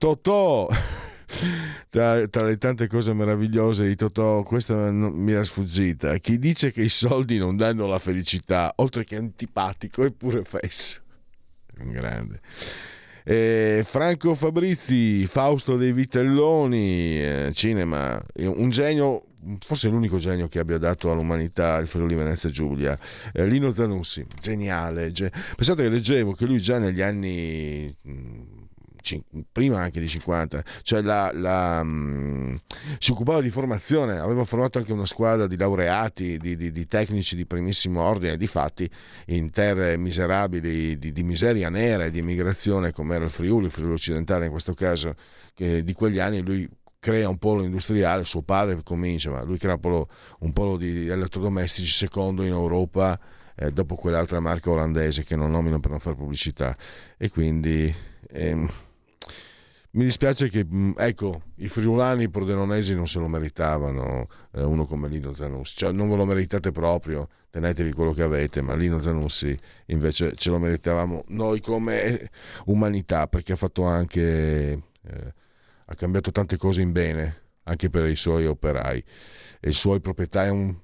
Speaker 1: Totò, (laughs) tra, tra, le tante cose meravigliose di Totò, questa non, mi era sfuggita. Chi dice che i soldi non danno la felicità, oltre che antipatico, è pure fesso. Un grande. Eh, Franco Fabrizi, Fausto dei Vitelloni, eh, cinema, un genio, forse l'unico genio che abbia dato all'umanità il Friuli Venezia Giulia, eh, Lino Zanussi, geniale. Ge- Pensate che leggevo che lui già negli anni prima anche di 50, cioè la, la, mh, si occupava di formazione, aveva formato anche una squadra di laureati, di, di, di tecnici di primissimo ordine, di fatti in terre miserabili, di, di miseria nera e di immigrazione come era il Friuli, il Friuli occidentale in questo caso, di quegli anni lui crea un polo industriale, suo padre comincia, ma lui crea un polo, un polo di elettrodomestici secondo in Europa, eh, dopo quell'altra marca olandese che non nomino per non fare pubblicità. E quindi... Ehm, mi dispiace che, ecco, i friulani pordenonesi non se lo meritavano, eh, uno come Lino Zanussi, cioè non ve lo meritate proprio, tenetevi quello che avete, ma Lino Zanussi invece ce lo meritavamo noi come umanità, perché ha fatto anche, eh, ha cambiato tante cose in bene, anche per i suoi operai, e i suoi proprietari, è un,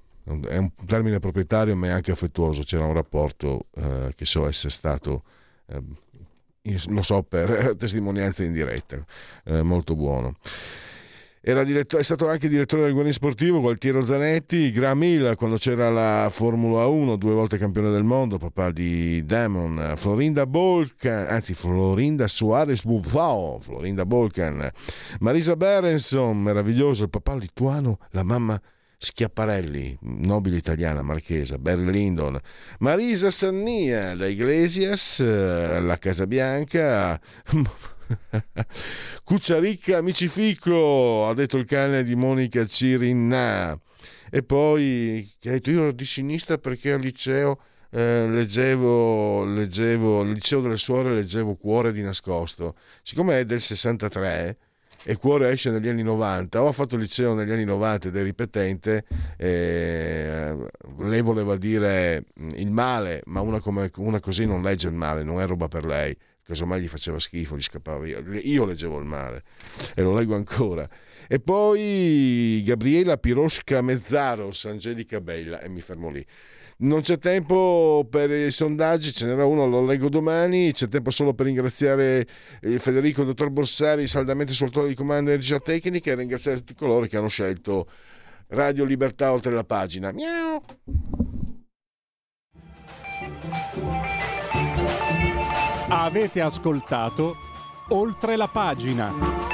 Speaker 1: è un termine proprietario ma è anche affettuoso, c'era un rapporto eh, che so essere stato eh, lo so per (laughs) testimonianza in diretta, eh, molto buono. è stato anche direttore del Guarini Sportivo Gualtiero Zanetti, Gramil quando c'era la Formula 1, due volte campione del mondo, papà di Damon, Florinda Bolcan, anzi Florinda Suarez Buffao, Florinda Bolcan, Marisa Berenson, meraviglioso, il papà lituano, la mamma Schiaparelli, nobile italiana, marchesa, Barry Lyndon, Marisa Sannia da Iglesias, eh, la Casa Bianca, (laughs) Cucciaricca Amici ha detto il cane di Monica Cirinna. E poi che ha detto io ero di sinistra perché al liceo eh, leggevo, leggevo, al liceo delle suore leggevo Cuore di nascosto. Siccome è del 63 e Cuore esce negli anni 90. Ho fatto il liceo negli anni 90 ed è ripetente. Eh, lei voleva dire il male, ma una, come, una così non legge il male, non è roba per lei. Casomai gli faceva schifo, gli scappava via. Io leggevo il male e lo leggo ancora. E poi Gabriela Pirosca Mezzaros, Angelica Bella, e mi fermo lì. Non c'è tempo per i sondaggi, ce n'era uno, lo leggo domani. C'è tempo solo per ringraziare eh, Federico, dottor Borsari, saldamente sul tono di comando energia tecnica e ringraziare tutti coloro che hanno scelto Radio Libertà oltre la pagina. Miau.
Speaker 3: Avete ascoltato oltre la pagina.